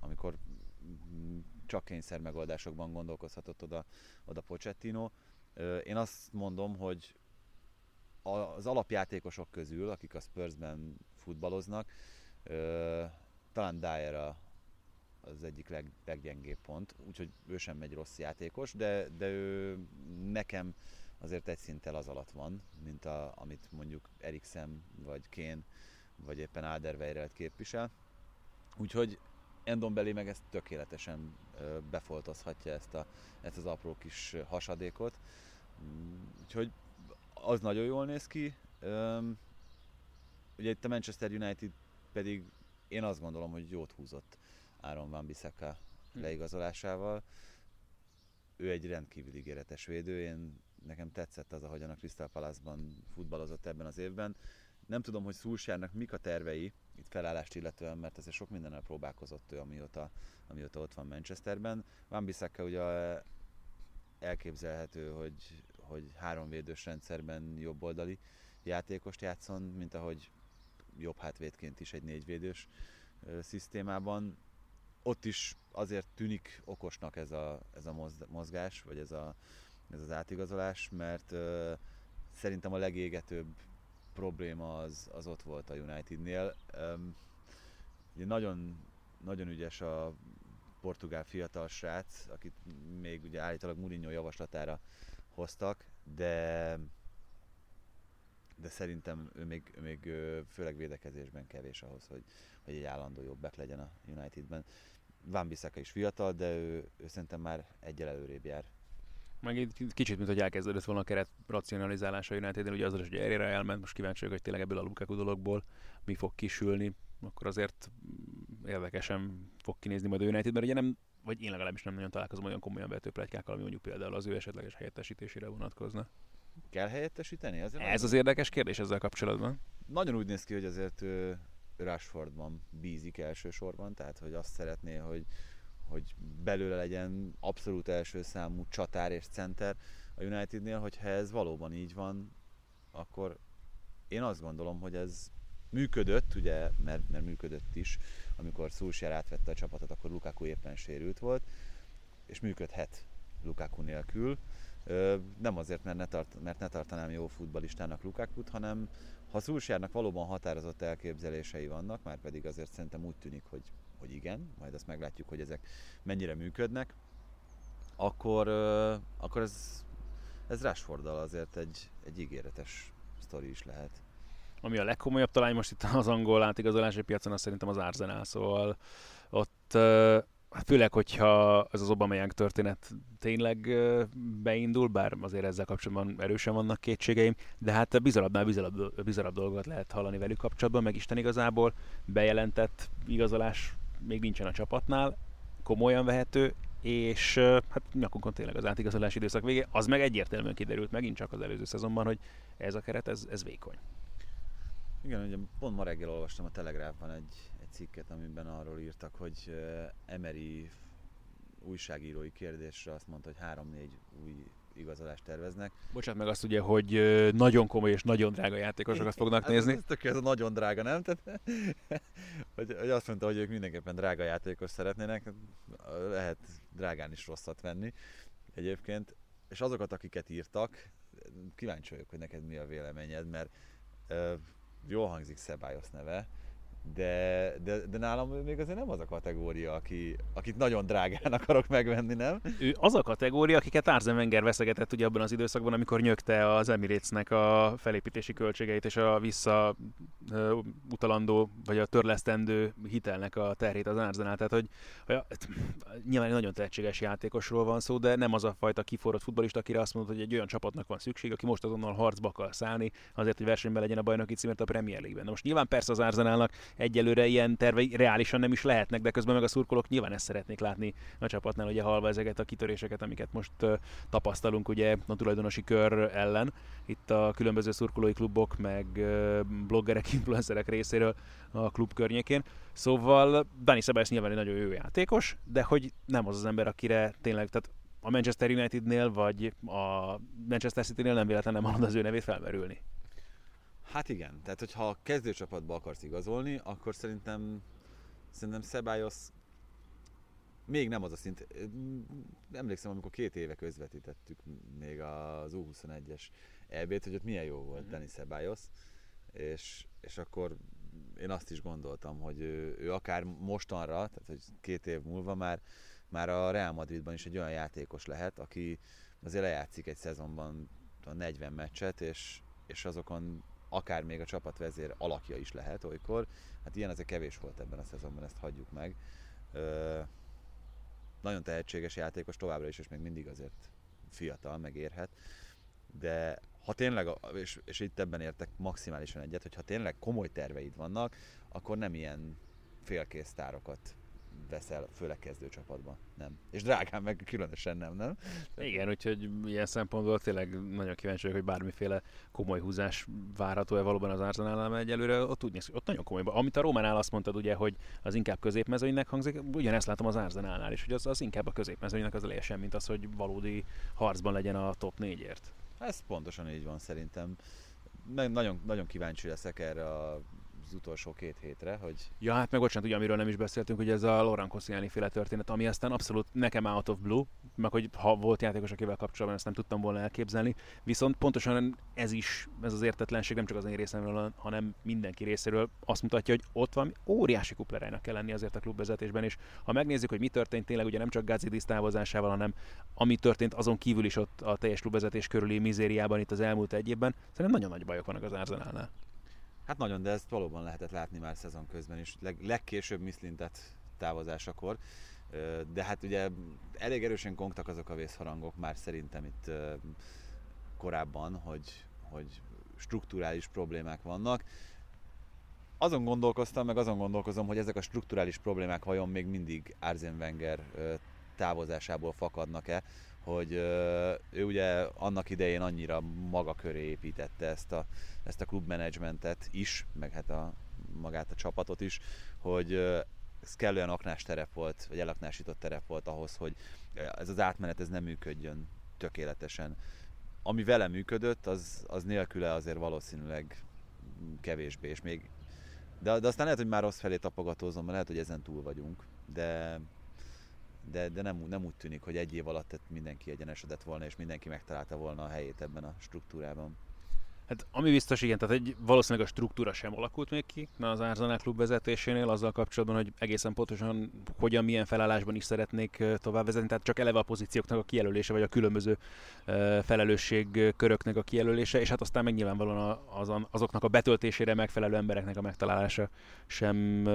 amikor csak kényszer megoldásokban gondolkozhatott oda, oda Pochettino. Én azt mondom, hogy az alapjátékosok közül, akik a Spursben futballoznak, talán Dyer az egyik leg, leggyengébb pont, úgyhogy ő sem megy rossz játékos, de, de ő nekem azért egy szinttel az alatt van, mint a, amit mondjuk Eriksen vagy Kén vagy éppen Alderweirelt képvisel. Úgyhogy Endombeli meg ezt tökéletesen befoltozhatja ezt, a, ezt az apró kis hasadékot. Mm, úgyhogy az nagyon jól néz ki. Ugye itt a Manchester United pedig én azt gondolom, hogy jót húzott Aaron Van Bissaka hm. leigazolásával. Ő egy rendkívül ígéretes védő, én nekem tetszett az, ahogyan a Crystal Palace-ban futballozott ebben az évben. Nem tudom, hogy Szulsárnak mik a tervei itt felállást illetően, mert ezért sok mindennel próbálkozott ő, amióta, amióta ott van Manchesterben. Van Bissaka ugye elképzelhető, hogy, hogy háromvédős rendszerben jobboldali játékost játszon, mint ahogy jobb hátvédként is egy négyvédős szisztémában. Ott is azért tűnik okosnak ez a, ez a mozgás, vagy ez, a, ez az átigazolás, mert uh, szerintem a legégetőbb probléma az, az ott volt a Unitednél. Um, ugye nagyon, nagyon ügyes a portugál fiatal srác, akit még ugye állítólag Mourinho javaslatára hoztak, de de szerintem ő még, ő még főleg védekezésben kevés ahhoz, hogy, hogy egy állandó jobbek legyen a Unitedben. Van Bissaka is fiatal, de ő, ő szerintem már egyel előrébb jár meg egy kicsit, mint hogy elkezdődött volna a keret racionalizálása United, ugye az, hogy erre elment, most kíváncsi vagyok, hogy tényleg ebből a Lukaku dologból mi fog kisülni, akkor azért érdekesen fog kinézni majd a United, mert ugye nem, vagy én legalábbis nem nagyon találkozom olyan komolyan vetőplegykákkal, ami mondjuk például az ő esetleges helyettesítésére vonatkozna. Kell helyettesíteni? Ezzel Ez az érdekes kérdés ezzel kapcsolatban. Nagyon úgy néz ki, hogy azért Rashfordban bízik elsősorban, tehát hogy azt szeretné, hogy hogy belőle legyen abszolút első számú csatár és center a Unitednél, hogyha ez valóban így van, akkor én azt gondolom, hogy ez működött, ugye, mert, mert működött is, amikor Szulsjár átvette a csapatot, akkor Lukaku éppen sérült volt, és működhet Lukaku nélkül. Nem azért, mert ne, tart, mert ne tartanám jó futbalistának Lukakut, hanem ha Szulsjárnak valóban határozott elképzelései vannak, már pedig azért szerintem úgy tűnik, hogy, hogy igen, majd azt meglátjuk, hogy ezek mennyire működnek, akkor, akkor ez, ez Rashforddal azért egy, egy ígéretes sztori is lehet. Ami a legkomolyabb talán most itt az angol átigazolási piacon, az szerintem az Arsenal, szóval ott Hát főleg, hogyha ez az Obameyang történet tényleg beindul, bár azért ezzel kapcsolatban erősen vannak kétségeim, de hát bizarabbnál bizarabb, bizarabb dolgokat lehet hallani velük kapcsolatban, meg Isten igazából bejelentett igazolás még nincsen a csapatnál, komolyan vehető, és hát nyakunkon tényleg az átigazolási időszak vége, az meg egyértelműen kiderült megint csak az előző szezonban, hogy ez a keret, ez, ez vékony. Igen, ugye pont ma reggel olvastam a Telegráfban egy, egy cikket, amiben arról írtak, hogy Emery újságírói kérdésre azt mondta, hogy három-négy új igazolást terveznek. Bocsánat meg azt ugye, hogy nagyon komoly és nagyon drága játékosokat fognak hát nézni. Ez, ez, ez a nagyon drága, nem? Tehát, hogy, hogy azt mondta, hogy ők mindenképpen drága játékos szeretnének, lehet drágán is rosszat venni egyébként. És azokat, akiket írtak, kíváncsi vagyok, hogy neked mi a véleményed, mert uh, jól hangzik Szebályosz neve, de, de, de nálam még azért nem az a kategória, aki, akit nagyon drágán akarok megvenni, nem? Ő az a kategória, akiket Arzen Wenger veszegetett ugye abban az időszakban, amikor nyögte az Emiratesnek a felépítési költségeit és a vissza utalandó, vagy a törlesztendő hitelnek a terhét az Arzenál. Tehát, hogy, hogy nyilván egy nagyon tehetséges játékosról van szó, de nem az a fajta kiforrott futbolista, akire azt mondod, hogy egy olyan csapatnak van szükség, aki most azonnal harcba akar szállni, azért, hogy versenyben legyen a bajnoki címért a Premier League-ben. De most nyilván persze az Arzenálnak egyelőre ilyen tervei reálisan nem is lehetnek, de közben meg a szurkolók nyilván ezt szeretnék látni a csapatnál, ugye halva ezeket a kitöréseket, amiket most tapasztalunk ugye a tulajdonosi kör ellen. Itt a különböző szurkolói klubok, meg bloggerek, influencerek részéről a klub környékén. Szóval Dani Szabályos nyilván egy nagyon jó játékos, de hogy nem az az ember, akire tényleg, tehát a Manchester Unitednél vagy a Manchester City-nél nem véletlenül nem hallod az ő nevét felmerülni. Hát igen, tehát hogyha a kezdőcsapatba akarsz igazolni, akkor szerintem szerintem Szebályosz még nem az a szint. Emlékszem, amikor két éve közvetítettük még az U21-es EB-t, hogy ott milyen jó volt mm-hmm. Dani Szebályosz, és, és akkor én azt is gondoltam, hogy ő, ő akár mostanra, tehát hogy két év múlva már, már a Real Madridban is egy olyan játékos lehet, aki azért lejátszik egy szezonban a 40 meccset, és, és azokon akár még a csapatvezér alakja is lehet olykor. Hát ilyen azért kevés volt ebben a szezonban, ezt hagyjuk meg. Ö, nagyon tehetséges játékos továbbra is, és még mindig azért fiatal, megérhet. De ha tényleg, és, és itt ebben értek maximálisan egyet, hogy ha tényleg komoly terveid vannak, akkor nem ilyen félkész tárokat veszel, főleg kezdőcsapatban. Nem. És drágán meg különösen nem, nem? Igen, úgyhogy ilyen szempontból tényleg nagyon kíváncsi vagyok, hogy bármiféle komoly húzás várható-e valóban az Arsenal egyelőre, ott úgy néz, ott nagyon komoly. Amit a Románál azt mondtad ugye, hogy az inkább középmezőnynek hangzik, ugyanezt látom az Arsenalnál is, hogy az, az inkább a középmezőnynek az eleje sem, mint az, hogy valódi harcban legyen a top négyért. Ez pontosan így van szerintem. Nagyon, nagyon kíváncsi leszek erre a az utolsó két hétre, hogy... Ja, hát meg bocsánat, ugye amiről nem is beszéltünk, hogy ez a Laurent Koscielny féle történet, ami aztán abszolút nekem out of blue, meg hogy ha volt játékos, akivel kapcsolatban ezt nem tudtam volna elképzelni, viszont pontosan ez is, ez az értetlenség nem csak az én részemről, hanem mindenki részéről azt mutatja, hogy ott van óriási kuplerájnak kell lenni azért a klubvezetésben, és ha megnézzük, hogy mi történt tényleg, ugye nem csak Gazidis távozásával, hanem ami történt azon kívül is ott a teljes klubvezetés körüli mizériában itt az elmúlt egy évben, szerintem nagyon nagy bajok vannak az Arsenalnál. Hát nagyon, de ezt valóban lehetett látni már szezon közben is, leg, legkésőbb Miszlintet távozásakor. De hát ugye elég erősen kongtak azok a vészharangok már szerintem itt korábban, hogy, hogy strukturális problémák vannak. Azon gondolkoztam, meg azon gondolkozom, hogy ezek a strukturális problémák vajon még mindig Arsene Wenger távozásából fakadnak-e, hogy ő ugye annak idején annyira maga köré építette ezt a, ezt a klubmenedzsmentet is, meg hát a, magát a csapatot is, hogy ez kellően aknás terep volt, vagy elaknásított terep volt ahhoz, hogy ez az átmenet ez nem működjön tökéletesen. Ami vele működött, az, az nélküle azért valószínűleg kevésbé, és még de, de aztán lehet, hogy már rossz felé tapogatózom, mert lehet, hogy ezen túl vagyunk, de de, de nem, nem úgy tűnik, hogy egy év alatt mindenki egyenesedett volna, és mindenki megtalálta volna a helyét ebben a struktúrában. Hát ami biztos, igen, tehát egy, valószínűleg a struktúra sem alakult még ki az Arsenal klub vezetésénél, azzal kapcsolatban, hogy egészen pontosan hogyan, milyen felállásban is szeretnék tovább vezetni, tehát csak eleve a pozícióknak a kijelölése, vagy a különböző felelősségköröknek a kijelölése, és hát aztán meg nyilvánvalóan az, azoknak a betöltésére megfelelő embereknek a megtalálása sem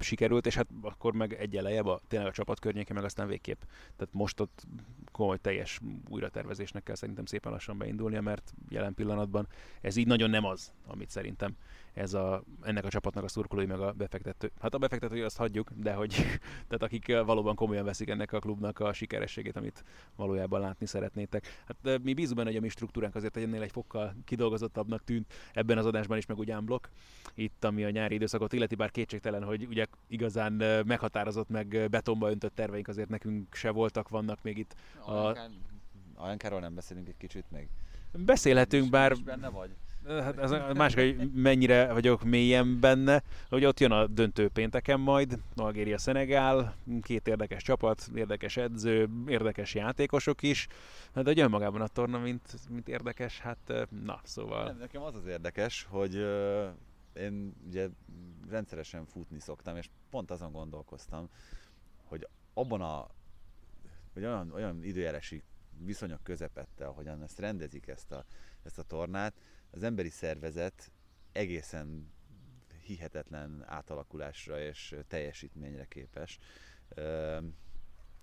sikerült, és hát akkor meg egy a, tényleg a csapat környéke, meg aztán végképp. Tehát most ott komoly teljes újratervezésnek kell szerintem szépen lassan beindulnia, mert jelen pillanatban ez így nagyon nem az, amit szerintem ez a, ennek a csapatnak a szurkolói meg a befektető. Hát a befektetői azt hagyjuk, de hogy tehát akik valóban komolyan veszik ennek a klubnak a sikerességét, amit valójában látni szeretnétek. Hát mi bízunk benne, hogy a mi struktúránk azért ennél egy fokkal kidolgozottabbnak tűnt ebben az adásban is, meg ugyan blokk. Itt, ami a nyári időszakot illeti, bár kétségtelen, hogy ugye igazán meghatározott, meg betonba öntött terveink azért nekünk se voltak, vannak még itt. A... Ajankáról nem beszélünk egy kicsit még? Beszélhetünk, bár... Is benne vagy? Hát ez a másik, hogy mennyire vagyok mélyen benne, hogy ott jön a döntő pénteken majd, Algéria Szenegál, két érdekes csapat, érdekes edző, érdekes játékosok is, hát, de hogy önmagában a torna, mint, mint érdekes, hát na, szóval... Nem, nekem az az érdekes, hogy én ugye rendszeresen futni szoktam, és pont azon gondolkoztam, hogy abban a, hogy olyan, olyan időjárási viszonyok közepette, ahogyan ezt rendezik ezt a, ezt a tornát, az emberi szervezet egészen hihetetlen átalakulásra és teljesítményre képes.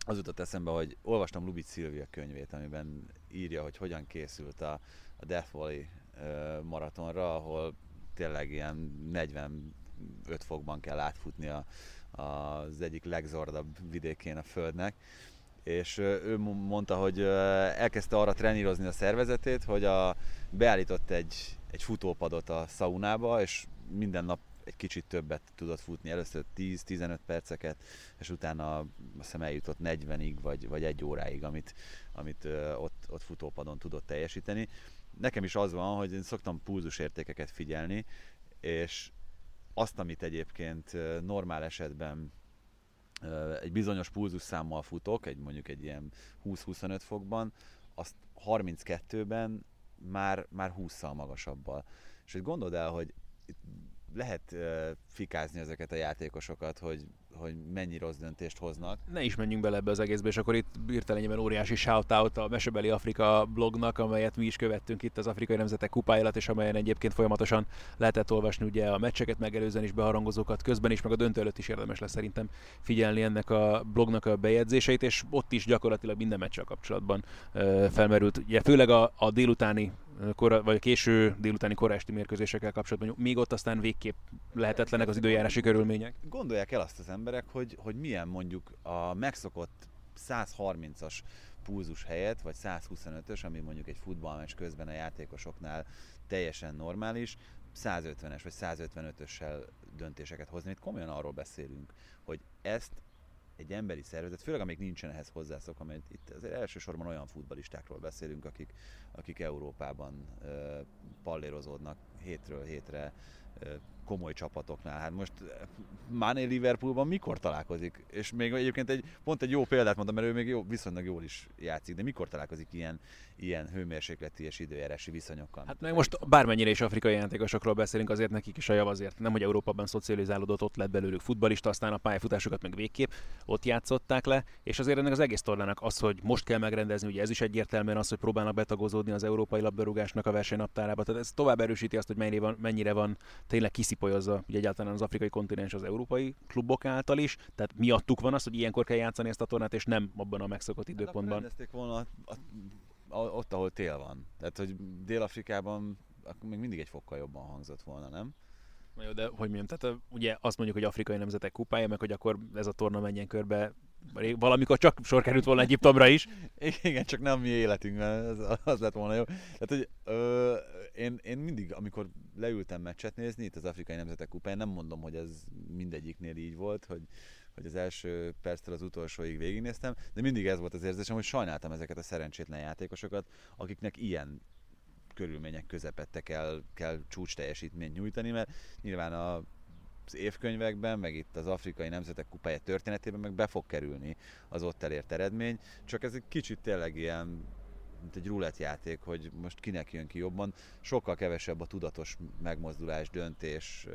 Az jutott eszembe, hogy olvastam Lubit Szilvia könyvét, amiben írja, hogy hogyan készült a, a Death Valley maratonra, ahol tényleg ilyen 45 fokban kell átfutni a, az egyik legzordabb vidékén a Földnek, és ő mondta, hogy elkezdte arra trenírozni a szervezetét, hogy a, beállított egy, egy futópadot a szaunába, és minden nap egy kicsit többet tudott futni, először 10-15 perceket, és utána azt hiszem eljutott 40-ig, vagy, vagy egy óráig, amit, amit ott, ott futópadon tudott teljesíteni. Nekem is az van, hogy én szoktam pulzusértékeket figyelni, és azt, amit egyébként normál esetben egy bizonyos pulzusszámmal futok, egy mondjuk egy ilyen 20-25 fokban, azt 32-ben már, már 20-szal magasabbal. És hogy gondold el, hogy lehet uh, fikázni ezeket a játékosokat, hogy hogy mennyi rossz döntést hoznak. Ne is menjünk bele ebbe az egészbe, és akkor itt hirtelenjében óriási shoutout a Mesebeli Afrika blognak, amelyet mi is követtünk itt az Afrikai Nemzetek kupája alatt, és amelyen egyébként folyamatosan lehetett olvasni ugye a meccseket megelőzően is, beharangozókat közben is, meg a döntő előtt is érdemes lesz szerintem figyelni ennek a blognak a bejegyzéseit, és ott is gyakorlatilag minden meccsel kapcsolatban felmerült, ugye főleg a, a délutáni kora, vagy a késő délutáni korásti mérkőzésekkel kapcsolatban, még ott aztán végképp lehetetlenek az időjárási körülmények. Gondolják el azt az emberek, hogy, hogy milyen mondjuk a megszokott 130-as pulzus helyett, vagy 125-ös, ami mondjuk egy futballmeccs közben a játékosoknál teljesen normális, 150-es vagy 155-össel döntéseket hozni. Itt komolyan arról beszélünk, hogy ezt egy emberi szervezet, főleg amíg nincsen ehhez hozzászokva, mert itt azért elsősorban olyan futbalistákról beszélünk, akik, akik Európában uh, pallérozódnak hétről hétre, uh, komoly csapatoknál. Hát most eh, Mané Liverpoolban mikor találkozik? És még egyébként egy, pont egy jó példát mondtam, mert ő még jó, viszonylag jól is játszik, de mikor találkozik ilyen, ilyen hőmérsékleti és időjárási viszonyokkal? Hát meg most bármennyire is afrikai játékosokról beszélünk, azért nekik is a jav azért nem, hogy Európában szocializálódott, ott lett belőlük futbalista, aztán a pályafutásokat meg végképp ott játszották le, és azért ennek az egész tornának az, hogy most kell megrendezni, ugye ez is egyértelműen az, hogy próbálnak betagozódni az európai labdarúgásnak a versenynaptárába, tehát ez tovább erősíti azt, hogy mennyire van, mennyire van tényleg kiszipolyozza ugye egyáltalán az afrikai kontinens az európai klubok által is, tehát miattuk van az, hogy ilyenkor kell játszani ezt a tornát, és nem abban a megszokott hát időpontban. Hát volna a, a, a, ott, ahol tél van. Tehát, hogy Dél-Afrikában akkor még mindig egy fokkal jobban hangzott volna, nem? Na jó, de hogy mondjam, tehát ugye azt mondjuk, hogy afrikai nemzetek kupája, meg hogy akkor ez a torna menjen körbe valamikor csak sor került volna Egyiptomra is. Igen, csak nem mi életünkben, az, az lett volna jó. Tehát, hogy ö, én, én mindig, amikor leültem meccset nézni itt az Afrikai Nemzetek Kupáján, nem mondom, hogy ez mindegyiknél így volt, hogy, hogy az első perctől az utolsóig végignéztem, de mindig ez volt az érzésem, hogy sajnáltam ezeket a szerencsétlen játékosokat, akiknek ilyen körülmények közepette kell, kell csúcs teljesítményt nyújtani, mert nyilván a az évkönyvekben, meg itt az afrikai nemzetek kupája történetében meg be fog kerülni az ott elért eredmény, csak ez egy kicsit tényleg ilyen mint egy rulett játék, hogy most kinek jön ki jobban. Sokkal kevesebb a tudatos megmozdulás, döntés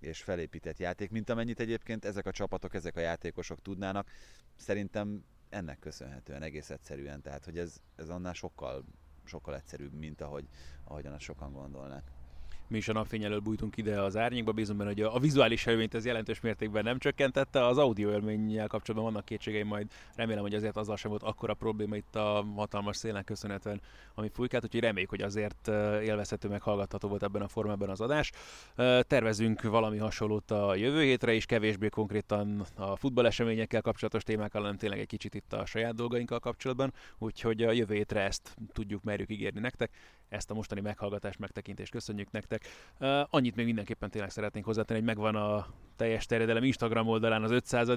és felépített játék, mint amennyit egyébként ezek a csapatok, ezek a játékosok tudnának. Szerintem ennek köszönhetően egész egyszerűen, tehát hogy ez, ez annál sokkal, sokkal egyszerűbb, mint ahogy, ahogyan sokan gondolnak mi is a napfény elől bújtunk ide az árnyékba, bízom benne, hogy a, vizuális élményt ez jelentős mértékben nem csökkentette, az audio élménnyel kapcsolatban vannak kétségeim, majd remélem, hogy azért azzal sem volt akkora probléma itt a hatalmas szélnek köszönhetően, ami fújkált, úgyhogy reméljük, hogy azért élvezhető, meg hallgatható volt ebben a formában az adás. Tervezünk valami hasonlót a jövő hétre is, kevésbé konkrétan a futballeseményekkel kapcsolatos témákkal, hanem tényleg egy kicsit itt a saját dolgainkkal kapcsolatban, úgyhogy a jövő hétre ezt tudjuk, merjük ígérni nektek ezt a mostani meghallgatást, megtekintést köszönjük nektek. Uh, annyit még mindenképpen tényleg szeretnénk hozzátenni, hogy megvan a teljes terjedelem Instagram oldalán az 500.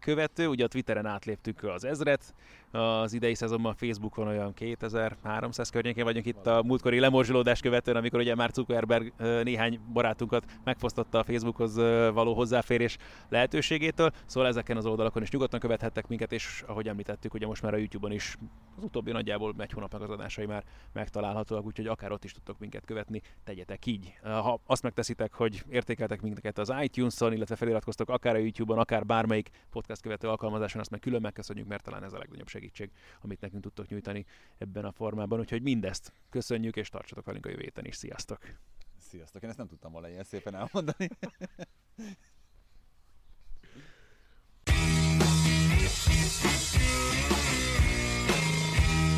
követő, ugye a Twitteren átléptük az ezret, az idei szezonban Facebookon olyan 2300 környékén vagyunk itt a múltkori lemorzsolódás követően, amikor ugye már Zuckerberg néhány barátunkat megfosztotta a Facebookhoz való hozzáférés lehetőségétől, szóval ezeken az oldalakon is nyugodtan követhettek minket, és ahogy említettük, ugye most már a YouTube-on is az utóbbi nagyjából egy hónapnak az adásai már megtalálhatóak, úgyhogy akár ott is tudtok minket követni, tegyetek így. Ha azt megteszitek, hogy értékeltek minket az iTunes-on, illetve feliratkoztok akár a YouTube-on, akár bármelyik podcast követő alkalmazáson, azt meg külön megköszönjük, mert talán ez a legnagyobb segítség, amit nekünk tudtok nyújtani ebben a formában. Úgyhogy mindezt köszönjük, és tartsatok velünk a jövő héten is. Sziasztok! Sziasztok! Én ezt nem tudtam volna ilyen szépen elmondani.